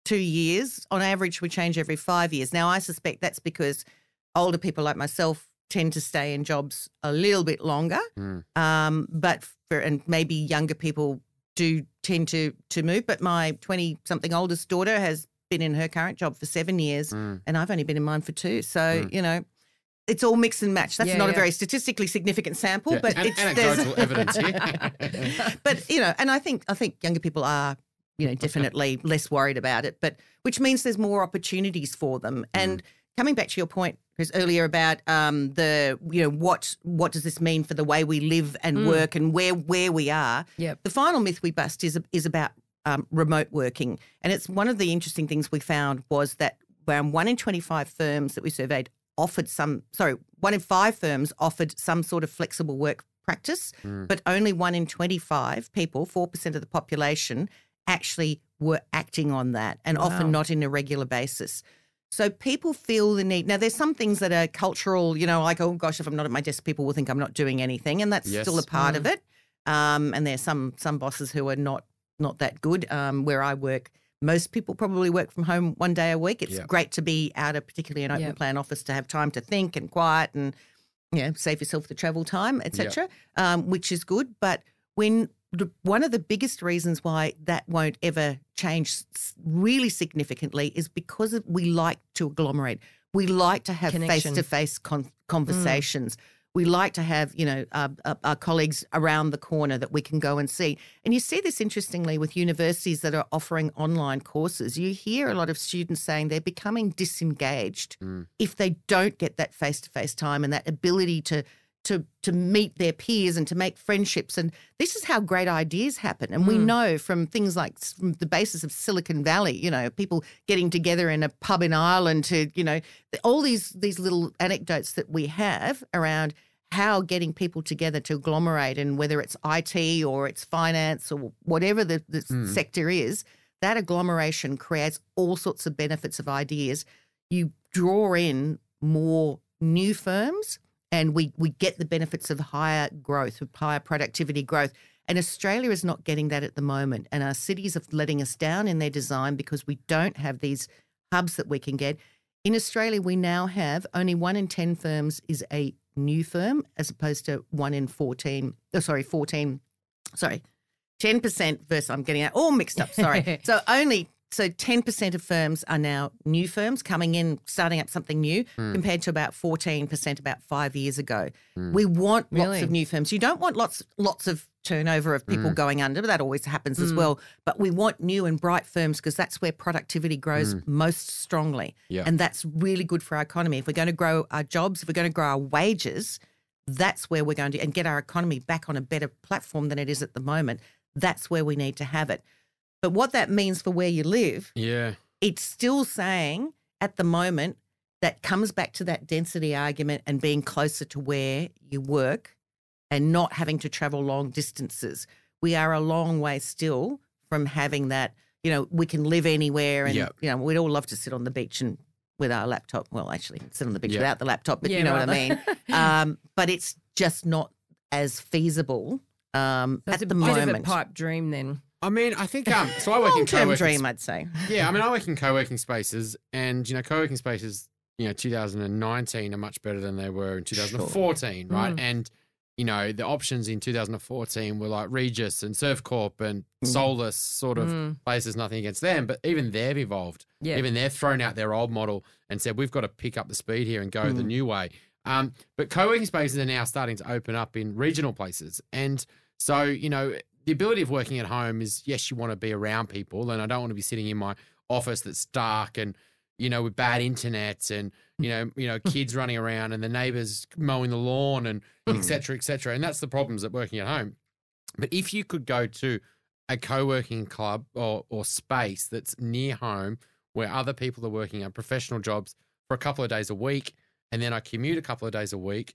two years. On average, we change every five years. Now, I suspect that's because older people like myself tend to stay in jobs a little bit longer. Mm. Um, but for, and maybe younger people do tend to to move. But my twenty something oldest daughter has been in her current job for seven years, mm. and I've only been in mine for two. So mm. you know. It's all mix and match. That's yeah, not yeah. a very statistically significant sample, yeah. but An- it's anecdotal (laughs) evidence. Yeah. (laughs) but you know, and I think I think younger people are you know definitely less worried about it, but which means there's more opportunities for them. And mm. Coming back to your point, Chris, earlier about um, the you know what what does this mean for the way we live and mm. work and where where we are. Yep. The final myth we bust is is about um, remote working, and it's one of the interesting things we found was that around one in twenty five firms that we surveyed offered some sorry one in five firms offered some sort of flexible work practice, mm. but only one in twenty five people, four percent of the population, actually were acting on that, and wow. often not in a regular basis. So people feel the need. Now, there's some things that are cultural, you know, like, oh gosh, if I'm not at my desk, people will think I'm not doing anything. And that's yes. still a part mm. of it. Um, and there's some some bosses who are not not that good. Um, where I work, most people probably work from home one day a week. It's yep. great to be out of particularly an open yep. plan office to have time to think and quiet and you know, save yourself the travel time, etc., yep. um, which is good. But when one of the biggest reasons why that won't ever change really significantly is because we like to agglomerate. We like to have face to face conversations. Mm. We like to have, you know, our, our colleagues around the corner that we can go and see. And you see this interestingly with universities that are offering online courses. You hear a lot of students saying they're becoming disengaged mm. if they don't get that face to face time and that ability to to to meet their peers and to make friendships. And this is how great ideas happen. And we mm. know from things like from the basis of silicon valley you know people getting together in a pub in ireland to you know all these these little anecdotes that we have around how getting people together to agglomerate and whether it's IT or it's finance or whatever the, the mm. sector is, that agglomeration creates all sorts of benefits of ideas. You draw in more new firms and we, we get the benefits of higher growth, of higher productivity growth. And Australia is not getting that at the moment. And our cities are letting us down in their design because we don't have these hubs that we can get. In Australia, we now have only one in 10 firms is a new firm as opposed to one in 14, oh, sorry, 14, sorry, 10% versus I'm getting it all mixed up. Sorry. (laughs) so only, so 10% of firms are now new firms coming in, starting up something new hmm. compared to about 14% about five years ago. Hmm. We want lots of new firms. You don't want lots, lots of turnover of people hmm. going under, but that always happens as well. But we want new and bright firms because that's where productivity grows most strongly. Yeah. And that's really good for our economy. If we're going to grow our jobs, if we're going to grow our wages, that's where we're going to and get our economy back on a better platform than it is at the moment. That's where we need to have it. But what that means for where you live, Yeah. it's still saying at the moment that comes back to that density argument and being closer to where you work and not having to travel long distances. We are a long way still from having that, you know, we can live anywhere and, Yep. you know, we'd all love to sit on the beach and with our laptop. Well, actually, sit on the beach Yep. without the laptop, but Yeah, you know what I mean. (laughs) um, but it's just not as feasible um, That's at a the bit moment. of a pipe dream then. I mean, I think um. So I work in co-working dream, I'd say. (laughs) Yeah, I mean, I work in co-working spaces, and you know, co-working spaces, you know, 2019 are much better than they were in 2014, right? Mm. And you know, the options in 2014 were like Regus and Servcorp and Mm. Solus sort of Mm. places. Nothing against them, but even they've evolved. Yeah. Even they've thrown out their old model and said we've got to pick up the speed here and go the Mm. new way. Um, but co-working spaces are now starting to open up in regional places, and so you know the ability of working at home is yes, you want to be around people, and I don't want to be sitting in my office that's dark and you know with bad internet and you know you know kids running around and the neighbors mowing the lawn and hmm. etc. cetera, et cetera. And that's the problems at working at home. But if you could go to a co-working club or or space that's near home where other people are working at professional jobs for a couple of days a week, and then I commute a couple of days a week.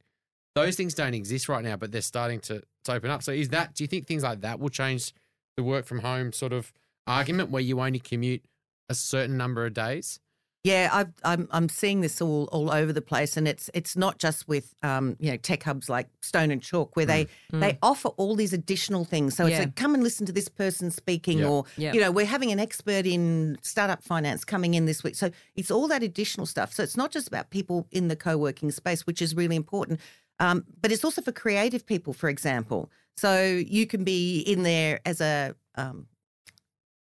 Those things don't exist right now, but they're starting to, to open up. So, is that? Do you think things like that will change the work from home sort of argument, where you only commute a certain number of days? Yeah, I've, I'm I'm seeing this all all over the place, and it's it's not just with um, you know tech hubs like Stone and Chalk where they they offer all these additional things. So it's Yeah. like come and listen to this person speaking, Yeah. or Yeah. you know we're having an expert in startup finance coming in this week. So it's all that additional stuff. So it's not just about people in the co working space, which is really important, um, but it's also for creative people, for example. So you can be in there as a um,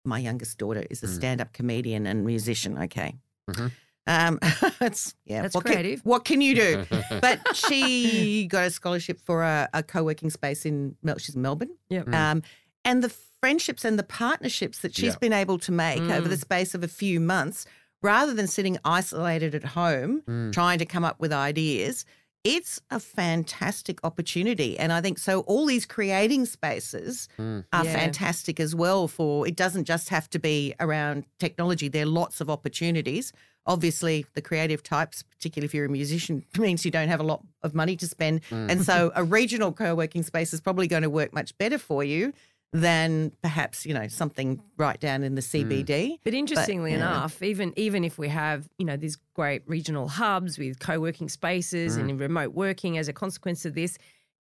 my youngest daughter is a Mm. stand up comedian and musician. Okay. Mhm. Um, (laughs) it's yeah, That's what creative. Can, what can you do? (laughs) but she got a scholarship for a, a co-working space in she's in Melbourne. Yep. Mm. Um, and the friendships and the partnerships that she's Yeah. been able to make over the space of a few months, rather than sitting isolated at home Mm. trying to come up with ideas, it's a fantastic opportunity. And I think so. All these creating spaces Mm. are Yeah. fantastic as well. For it doesn't just have to be around technology. There are lots of opportunities. Obviously, the creative types, particularly if you're a musician, (laughs) means you don't have a lot of money to spend. And so, (laughs) a regional co-working space is probably going to work much better for you than perhaps you know something right down in the hmm. CBD. But interestingly yeah. enough, even even if we have you know these great regional hubs with co-working spaces and hmm. remote working as a consequence of this,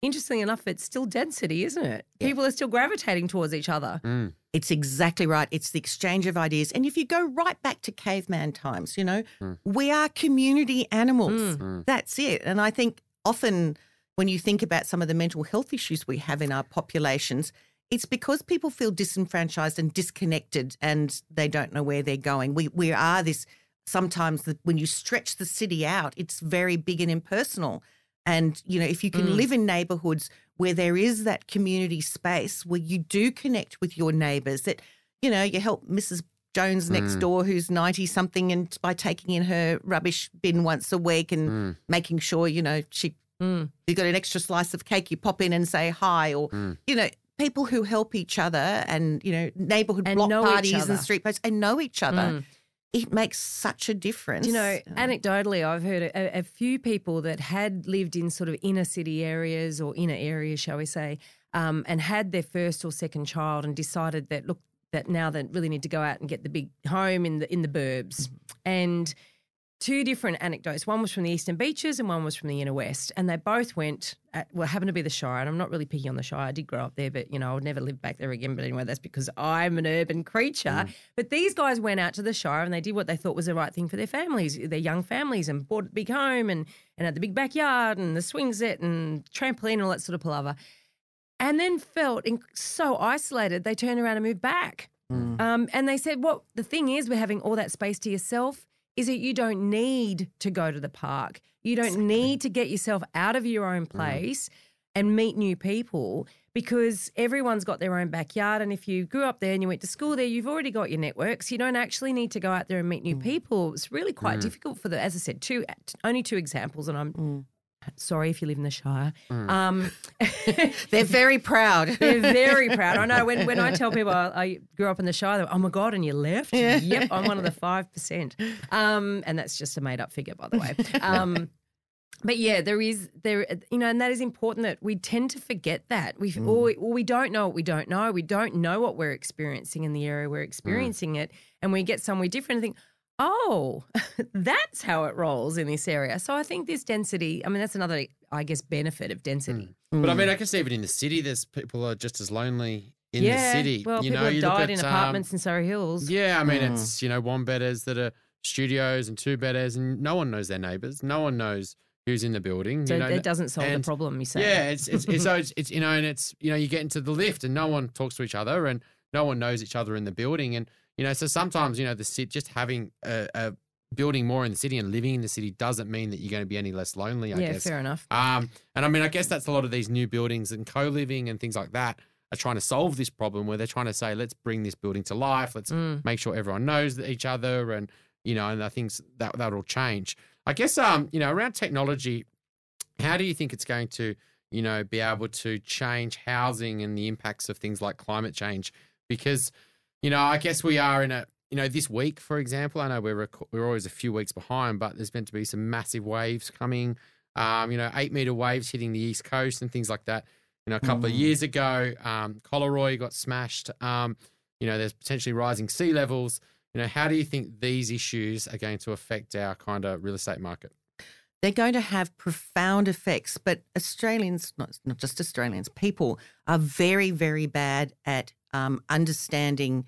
interestingly enough, it's still density, isn't it? People are still gravitating towards each other. Mm. It's exactly right. It's the exchange of ideas. And if you go right back to caveman times, you know, hmm. we are community animals. That's it. And I think often when you think about some of the mental health issues we have in our populations, it's because people feel disenfranchised and disconnected and they don't know where they're going. We we are this sometimes the, when you stretch the city out, it's very big and impersonal. And, you know, if you can Mm. live in neighborhoods where there is that community space where you do connect with your neighbors, that, you know, you help Mrs. Jones next Mm. door who's 90 something and by taking in her rubbish bin once a week and Mm. making sure, you know, she Mm. you got an extra slice of cake, you pop in and say hi, or Mm. you know, people who help each other and you know, neighborhood And block parties and street posts and know each other. Mm. It makes such a difference. Do you know, anecdotally, I've heard a, a few people that had lived in sort of inner city areas or inner areas, shall we say, um, and had their first or second child and decided that look that now they really need to go out and get the big home in the in the burbs, and two different anecdotes. One was from the eastern beaches and one was from the inner west, and they both went. At, well, happened to be the Shire, and I'm not really picking on the Shire. I did grow up there, but you know, I would never live back there again. But anyway, that's because I'm an urban creature. But these guys went out to the Shire and they did what they thought was the right thing for their families, their young families, and bought a big home and and had the big backyard and the swing set and trampoline and all that sort of palaver. And then felt in, so isolated, they turned around and moved back. Mm. Um, and they said, "Well, the thing is, we're having all that space to yourself. Is that you don't need to go to the park. You don't need to get yourself out of your own mm. place and meet new people because everyone's got their own backyard. And if you grew up there and you went to school there, you've already got your networks. You don't actually need to go out there and meet new mm. people. It's really quite mm. difficult for the, as I said, two only two examples, and I'm sorry if you live in the Shire. Um, (laughs) they're very proud. (laughs) they're very proud. I know when, when I (laughs) tell people I, I grew up in the Shire, they're, oh my God, and you left? Yep, I'm one of the 5%. Um, and that's just a made up figure, by the way. Um, but yeah, there is there, you know, and that is important that we tend to forget that we or, we, or we don't know what we don't know. We don't know what we're experiencing in the area we're experiencing it, and we get somewhere different and think, oh, (laughs) that's how it rolls in this area. So I think this density. I mean, that's another, I guess, benefit of density. But I mean, I can see even in the city, there's people are just as lonely in yeah, the city. well, you people know, have you look died at, in um, apartments in Surry Hills. Yeah, I mean, Mm. it's you know one bedders that are studios and two bedders, and no one knows their neighbours. No one knows who's in the building. So you know, it doesn't solve the problem. You say, Yeah, it's it's, it's so it's, it's you know, and it's you know, you get into the lift and no one talks to each other, and no one knows each other in the building, and you know, so sometimes you know the city just having a, a building more in the city and living in the city doesn't mean that you're going to be any less lonely. I yeah, guess. fair enough. Um, and I mean, I guess that's a lot of these new buildings and co living and things like that are trying to solve this problem where they're trying to say, let's bring this building to life. Let's Mm. make sure everyone knows each other. And, you know, and I think that that'll change. I guess, um, you know, around technology, how do you think it's going to, you know, be able to change housing and the impacts of things like climate change? Because, you know, I guess we are in a, you know, this week, for example, I know we're rec- we're always a few weeks behind, but there's meant to be some massive waves coming. Um, you know, eight meter waves hitting the east coast and things like that. You know, a couple of Mm. years ago, um, got smashed. Um, you know, there's potentially rising sea levels. You know, how do you think these issues are going to affect our kind of real estate market? They're going to have profound effects, but Australians, not, not just Australians, people are very, very bad at um, understanding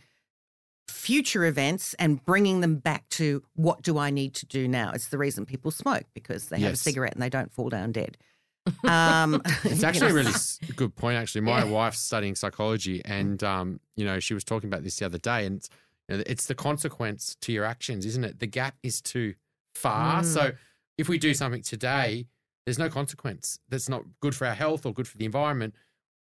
future events and bringing them back to what do I need to do now. It's the reason people smoke because they have a cigarette and they don't fall down dead. (laughs) Um, It's (laughs) you actually a really good point. Actually, my Yeah. wife's studying psychology, and um, you know, she was talking about this the other day, and it's, you know, it's the consequence to your actions, isn't it? The gap is too far. Mm. So, if we do something today, there's no consequence. That's not good for our health or good for the environment.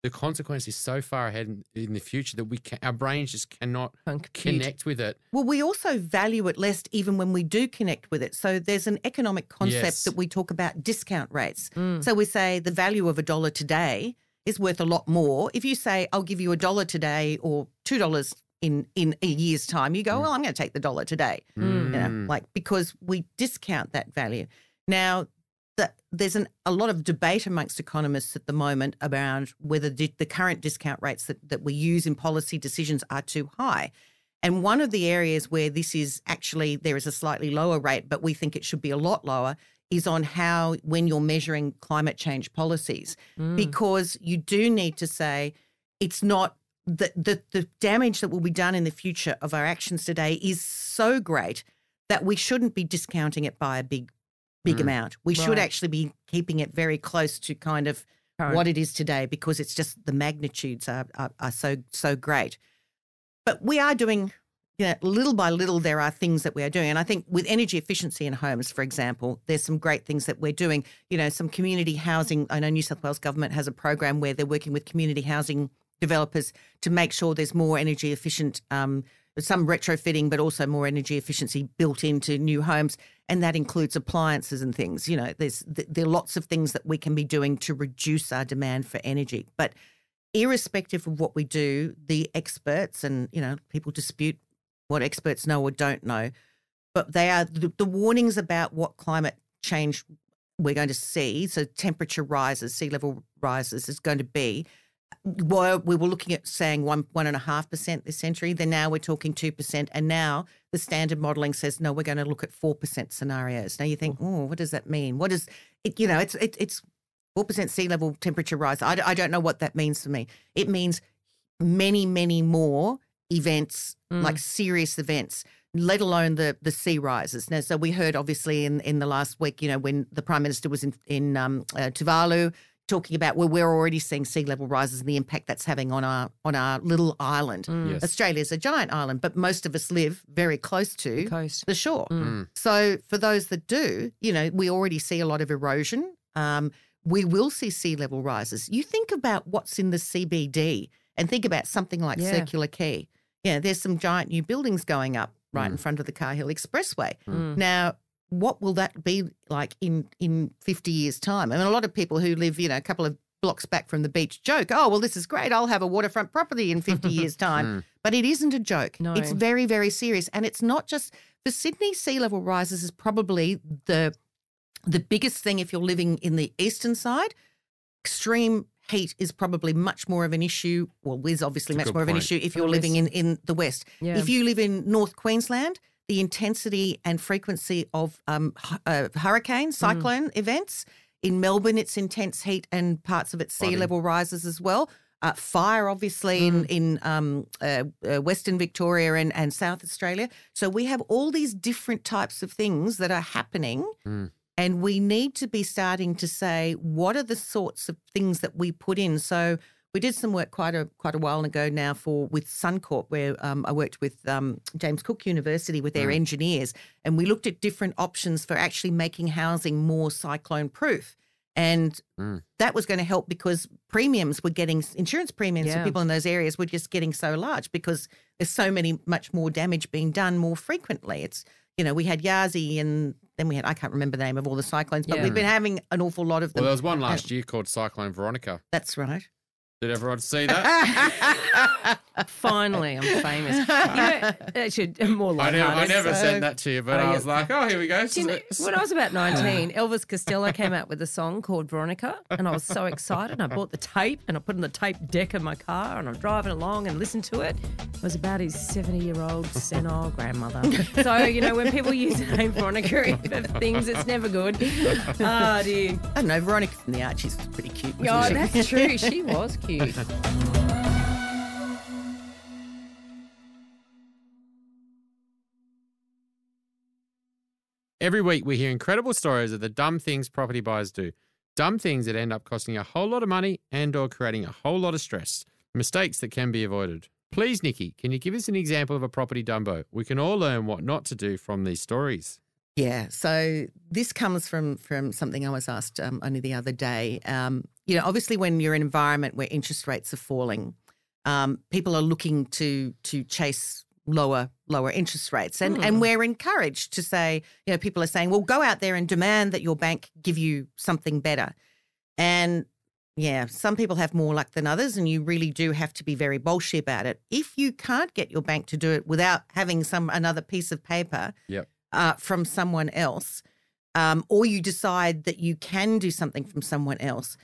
The consequence is so far ahead in, in the future that we can, our brains just cannot connect with it. Well, we also value it less even when we do connect with it. So there's an economic concept Yes. that we talk about discount rates. Mm. So we say the value of a dollar today is worth a lot more. If you say, I'll give you a dollar today or two dollars in, in a year's time, you go, well, I'm going to take the dollar today. You know, Mm. like because we discount that value. Now, the, there's an, a lot of debate amongst economists at the moment around whether di- the current discount rates that, that we use in policy decisions are too high. And one of the areas where this is actually there is a slightly lower rate, but we think it should be a lot lower, is on how when you're measuring climate change policies, Mm. because you do need to say it's not the, the the damage that will be done in the future of our actions today is so great that we shouldn't be discounting it by a big big Mm. amount. We should actually be keeping it very close to kind of Current. what it is today because it's just the magnitudes are, are, are so so great. But we are doing you know, little by little, there are things that we are doing. And I think with energy efficiency in homes, for example, there's some great things that we're doing. You know, some community housing. I know New South Wales government has a program where they're working with community housing developers to make sure there's more energy efficient, um, some retrofitting, but also more energy efficiency built into new homes. And that includes appliances and things. You know, there's there are lots of things that we can be doing to reduce our demand for energy. But irrespective of what we do, the experts and you know people dispute what experts know or don't know, but they are the, the warnings about what climate change we're going to see. So temperature rises, sea level rises is going to be. Well, we were looking at saying one one and a half percent this century. Then now we're talking two percent, and now the standard modelling says no, we're going to look at four percent scenarios. Now you think, oh, what does that mean? What is it? You know, it's it, it's four percent sea level temperature rise. I, I don't know what that means to me. It means many, many more events, Mm. like serious events, let alone the the sea rises. Now, so we heard obviously in in the last week, you know, when the prime minister was in in um, uh, Tuvalu talking about where we're already seeing sea level rises and the impact that's having on our on our little island. Yes. Australia is a giant island, but most of us live very close to the, Coast. the shore. Mm. So for those that do, you know, we already see a lot of erosion. Um, we will see sea level rises. You think about what's in the CBD and think about something like Yeah. Circular Quay. Yeah, there's some giant new buildings going up right Mm. in front of the Cahill Expressway. Mm. Now, what will that be like in in 50 years' time? I mean, a lot of people who live, you know, a couple of blocks back from the beach joke, "Oh, well, this is great. I'll have a waterfront property in 50 years' (laughs) time." Mm. But it isn't a joke. No. It's very, very serious, and it's not just for Sydney. Sea level rises is probably the the biggest thing if you're living in the eastern side. Extreme heat is probably much more of an issue. Well, is obviously That's much good more of an issue if you're living in in the west. Yeah. If you live in North Queensland, the intensity and frequency of um, uh, hurricane, Mm. cyclone events. In Melbourne, it's intense heat and parts of its sea level rises as well. Uh, fire, obviously, in Mm. in um, uh, uh, Western Victoria and, and South Australia. So we have all these different types of things that are happening, Mm. and we need to be starting to say what are the sorts of things that we put in. So we did some work quite a quite a while ago now for with Suncorp, where um, I worked with um, James Cook University with their engineers, and we looked at different options for actually making housing more cyclone proof. And Mm. that was going to help because premiums were getting insurance premiums for people in those areas were just getting so large because there's so many much more damage being done more frequently. It's you know we had Yasi and then we had I can't remember the name of all the cyclones, but Yeah. we've been having an awful lot of them. Well, there was one last year called Cyclone Veronica. That's right. Did everyone see that? (laughs) Finally, I'm famous. You know, it should more I like never, I never so- sent that to you, but Oh, I yeah. was like, oh, here we go. You know, when I was about (laughs) 19, Elvis Costello came out with a song called Veronica, and I was so excited. I bought the tape and I put it in the tape deck of my car, and I'm driving along and listened to it. It was about his 70 year old senile (laughs) grandmother. So, you know, when people use the name Veronica for things, it's never good. Oh, dear. I don't know. Veronica from the Archies was pretty cute. Wasn't Oh, she? that's true. She was cute. Every week, we hear incredible stories of the dumb things property buyers do. Dumb things that end up costing a whole lot of money and or creating a whole lot of stress. Mistakes that can be avoided. Please, Nicki, can you give us an example of a property dumbo? We can all learn what not to do from these stories. Yeah. So this comes from from something I was asked um, only the other day. Um, you know, obviously, when you're in an environment where interest rates are falling, um, people are looking to to chase lower lower interest rates, and and we're encouraged to say, you know, people are saying, well, go out there and demand that your bank give you something better, and yeah, some people have more luck than others, and you really do have to be very bolshy about it. If you can't get your bank to do it without having some another piece of paper, Yep. uh, from someone else, um, or you decide that you can do something from someone else,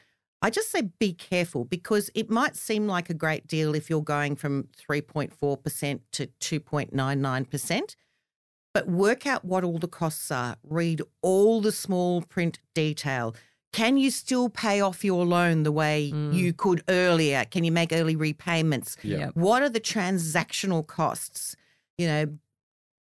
I just say be careful because it might seem like a great deal if you're going from 3.4% to 2.99%, but work out what all the costs are. Read all the small print detail. Can you still pay off your loan the way Mm. you could earlier? Can you make early repayments? Yeah. Yep. What are the transactional costs? You know,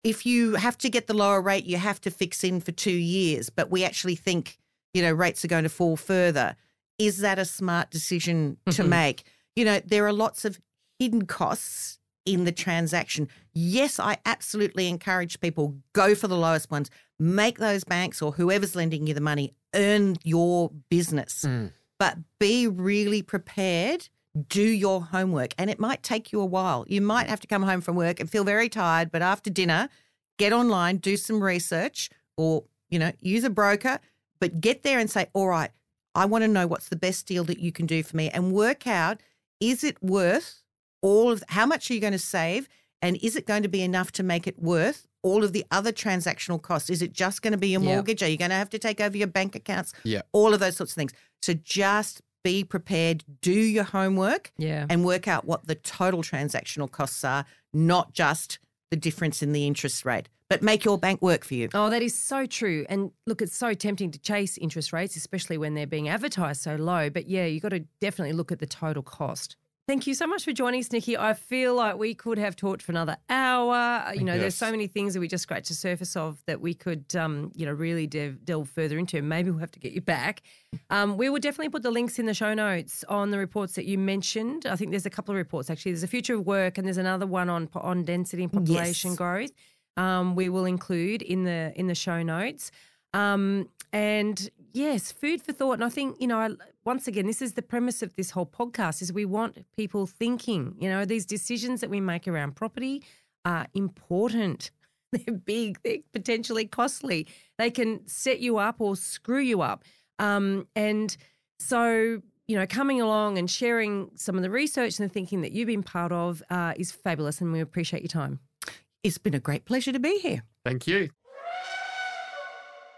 if you have to get the lower rate, you have to fix in for two years, but we actually think, you know, rates are going to fall further. Is that a smart decision to Mhm. make? You know, there are lots of hidden costs in the transaction. Yes, I absolutely encourage people go for the lowest ones. Make those banks or whoever's lending you the money earn your business. Mm. But be really prepared. Do your homework. And it might take you a while. You might have to come home from work and feel very tired, but after dinner, get online, do some research or, you know, use a broker, but get there and say, all right, I want to know what's the best deal that you can do for me and work out is it worth all of how much are you going to save and is it going to be enough to make it worth all of the other transactional costs is it just going to be your Yeah. mortgage are you going to have to take over your bank accounts Yeah. all of those sorts of things so just be prepared do your homework Yeah. and work out what the total transactional costs are not just the difference in the interest rate but make your bank work for you Oh, that is so true. And look, it's so tempting to chase interest rates, especially when they're being advertised so low. But yeah, you've got to definitely look at the total cost. Thank you so much for joining us, Nicki. I feel like we could have talked for another hour. You know, there's so many things that we just scratched the surface of that we could, um, you know, really delve, delve further into. Maybe we'll have to get you back. Um, we will definitely put the links in the show notes on the reports that you mentioned. I think there's a couple of reports actually. There's a future of work, and there's another one on on density and population Yes. growth. Um, we will include in the in the show notes. Um, and yes, food for thought. And I think you know, I, once again, this is the premise of this whole podcast: is we want people thinking. You know, these decisions that we make around property are important. (laughs) They're big. They're potentially costly. They can set you up or screw you up. Um, and so, you know, coming along and sharing some of the research and the thinking that you've been part of uh, is fabulous, and we appreciate your time. it's been a great pleasure to be here Thank you.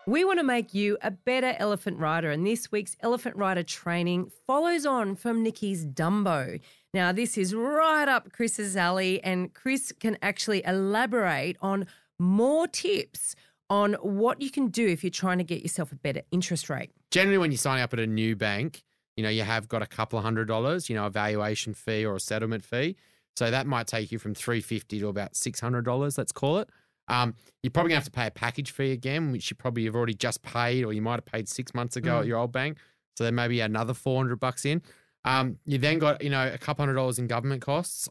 We want to make you a better elephant rider, and this week's elephant rider training follows on from Nicki's Dumbo. Now, this is right up Chris's alley, and Chris can actually elaborate on more tips on what you can do if you're trying to get yourself a better interest rate. Generally, when you're signing up at a new bank, you know, you have got a couple of hundred dollars, you know, a valuation fee or a settlement fee. So that might take you from 350 to about $600, let's call it. Um, you're probably gonna have to pay a package fee again, which you probably have already just paid, or you might have paid six months ago at your old bank. So there may be another 400 bucks in. Um, you then got, you know, a couple hundred dollars in government costs.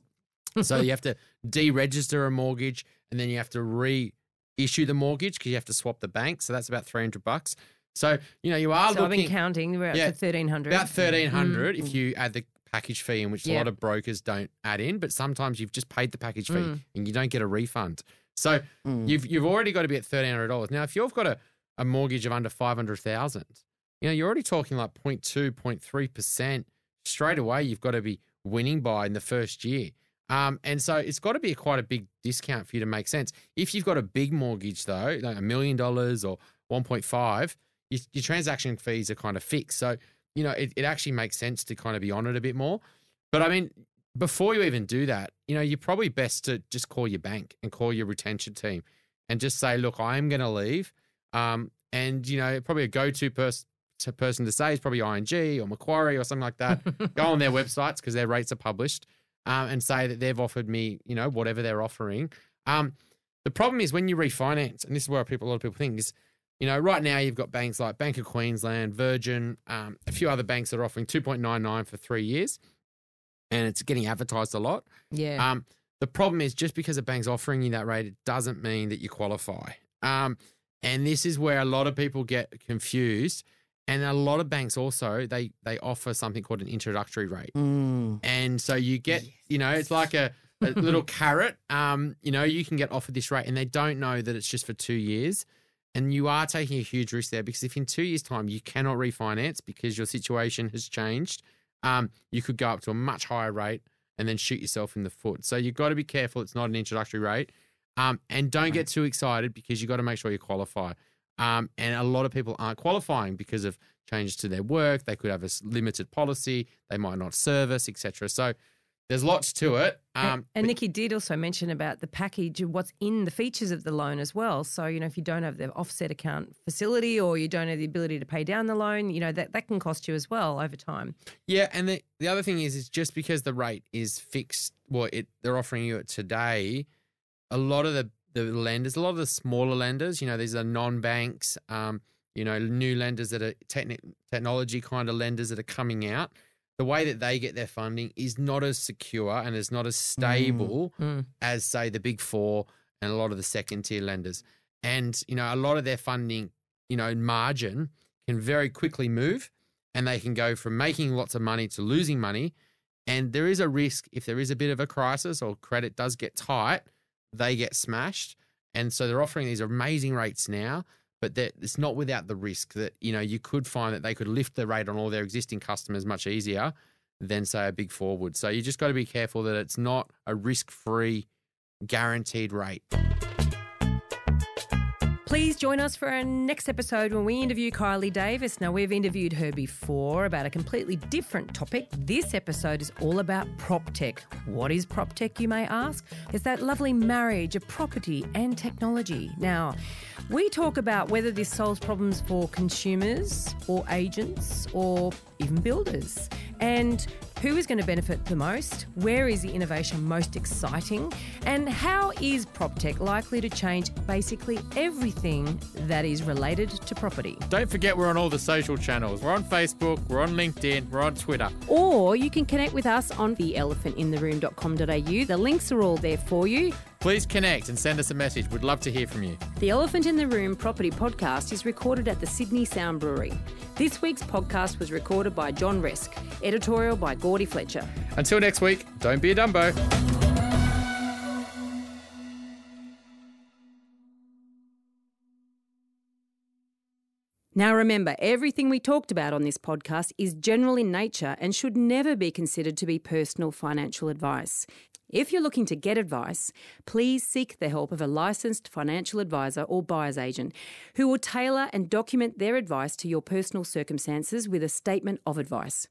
So you (laughs) have to deregister a mortgage and then you have to reissue the mortgage because you have to swap the bank. So that's about 300 bucks. So, you know, you are so I've been counting, we're up Yeah, to 1300 about 1300 if you add the package fee in which a lot of brokers don't add in but sometimes you've just paid the package fee Mm. and you don't get a refund so Mm. you've you've already got to be at $1300 now if you've got a, a mortgage of under 500000 you know you're already talking like 0.2 0.3% straight away you've got to be winning by in the first year um, and so it's got to be quite a big discount for you to make sense if you've got a big mortgage though like a million dollars or 1.5 your, your transaction fees are kind of fixed so you know, it, it actually makes sense to kind of be on it a bit more. But I mean, before you even do that, you know, you're probably best to just call your bank and call your retention team and just say, look, I am going to leave. Um, and, you know, probably a go to person to person to say is probably ING or Macquarie or something like that. (laughs) Go on their websites because their rates are published um, and say that they've offered me, you know, whatever they're offering. Um, the problem is when you refinance, and this is where people, a lot of people think is, you know, right now you've got banks like Bank of Queensland, Virgin, um, a few other banks that are offering 2.99 for three years, and it's getting advertised a lot. Yeah. Um, the problem is just because a bank's offering you that rate, it doesn't mean that you qualify. Um, and this is where a lot of people get confused. And a lot of banks also they they offer something called an introductory rate. Mm. And so you get, you know, it's like a, a (laughs) little carrot. Um, you know, you can get offered this rate, and they don't know that it's just for two years. And you are taking a huge risk there because if in two years' time you cannot refinance because your situation has changed, um, you could go up to a much higher rate and then shoot yourself in the foot. So you've got to be careful. It's not an introductory rate. Um, and don't get too excited because you've got to make sure you qualify. Um, and a lot of people aren't qualifying because of changes to their work. They could have a limited policy. They might not service, etc. So there's lots to it. And- Um, and but- Nicki did also mention about the package and what's in the features of the loan as well. So, you know, if you don't have the offset account facility or you don't have the ability to pay down the loan, you know, that, that can cost you as well over time. Yeah, and the the other thing is, is just because the rate is fixed, well, it they're offering you it today. A lot of the the lenders, a lot of the smaller lenders, you know, these are non banks, um, you know, new lenders that are techni- technology kind of lenders that are coming out. The way that they get their funding is not as secure and is not as stable Mm. as say the big four and a lot of the second tier lenders. And you know, a lot of their funding, you know, margin can very quickly move, and they can go from making lots of money to losing money. And there is a risk if there is a bit of a crisis or credit does get tight, they get smashed. And so they're offering these amazing rates now, but that it's not without the risk that you know you could find that they could lift the rate on all their existing customers much easier than say a big four would. So you just got to be careful that it's not a risk-free guaranteed rate. Please join us for our next episode when we interview Kylie Davis. Now, we've interviewed her before about a completely different topic. This episode is all about prop tech. What is prop tech, you may ask? It's that lovely marriage of property and technology. Now, we talk about whether this solves problems for consumers or agents or even builders. And who is going to benefit the most? Where is the innovation most exciting? And how is PropTech likely to change basically everything that is related to property? Don't forget we're on all the social channels. We're on Facebook, we're on LinkedIn, we're on Twitter. Or you can connect with us on theelephantintheroom.com.au. The links are all there for you. Please connect and send us a message. We'd love to hear from you. The Elephant in the Room Property Podcast is recorded at the Sydney Sound Brewery. This week's podcast was recorded by John Resk, editorial by Gordy Fletcher. Until next week, don't be a Dumbo. Now remember, everything we talked about on this podcast is general in nature and should never be considered to be personal financial advice. If you're looking to get advice, please seek the help of a licensed financial advisor or buyer's agent who will tailor and document their advice to your personal circumstances with a statement of advice.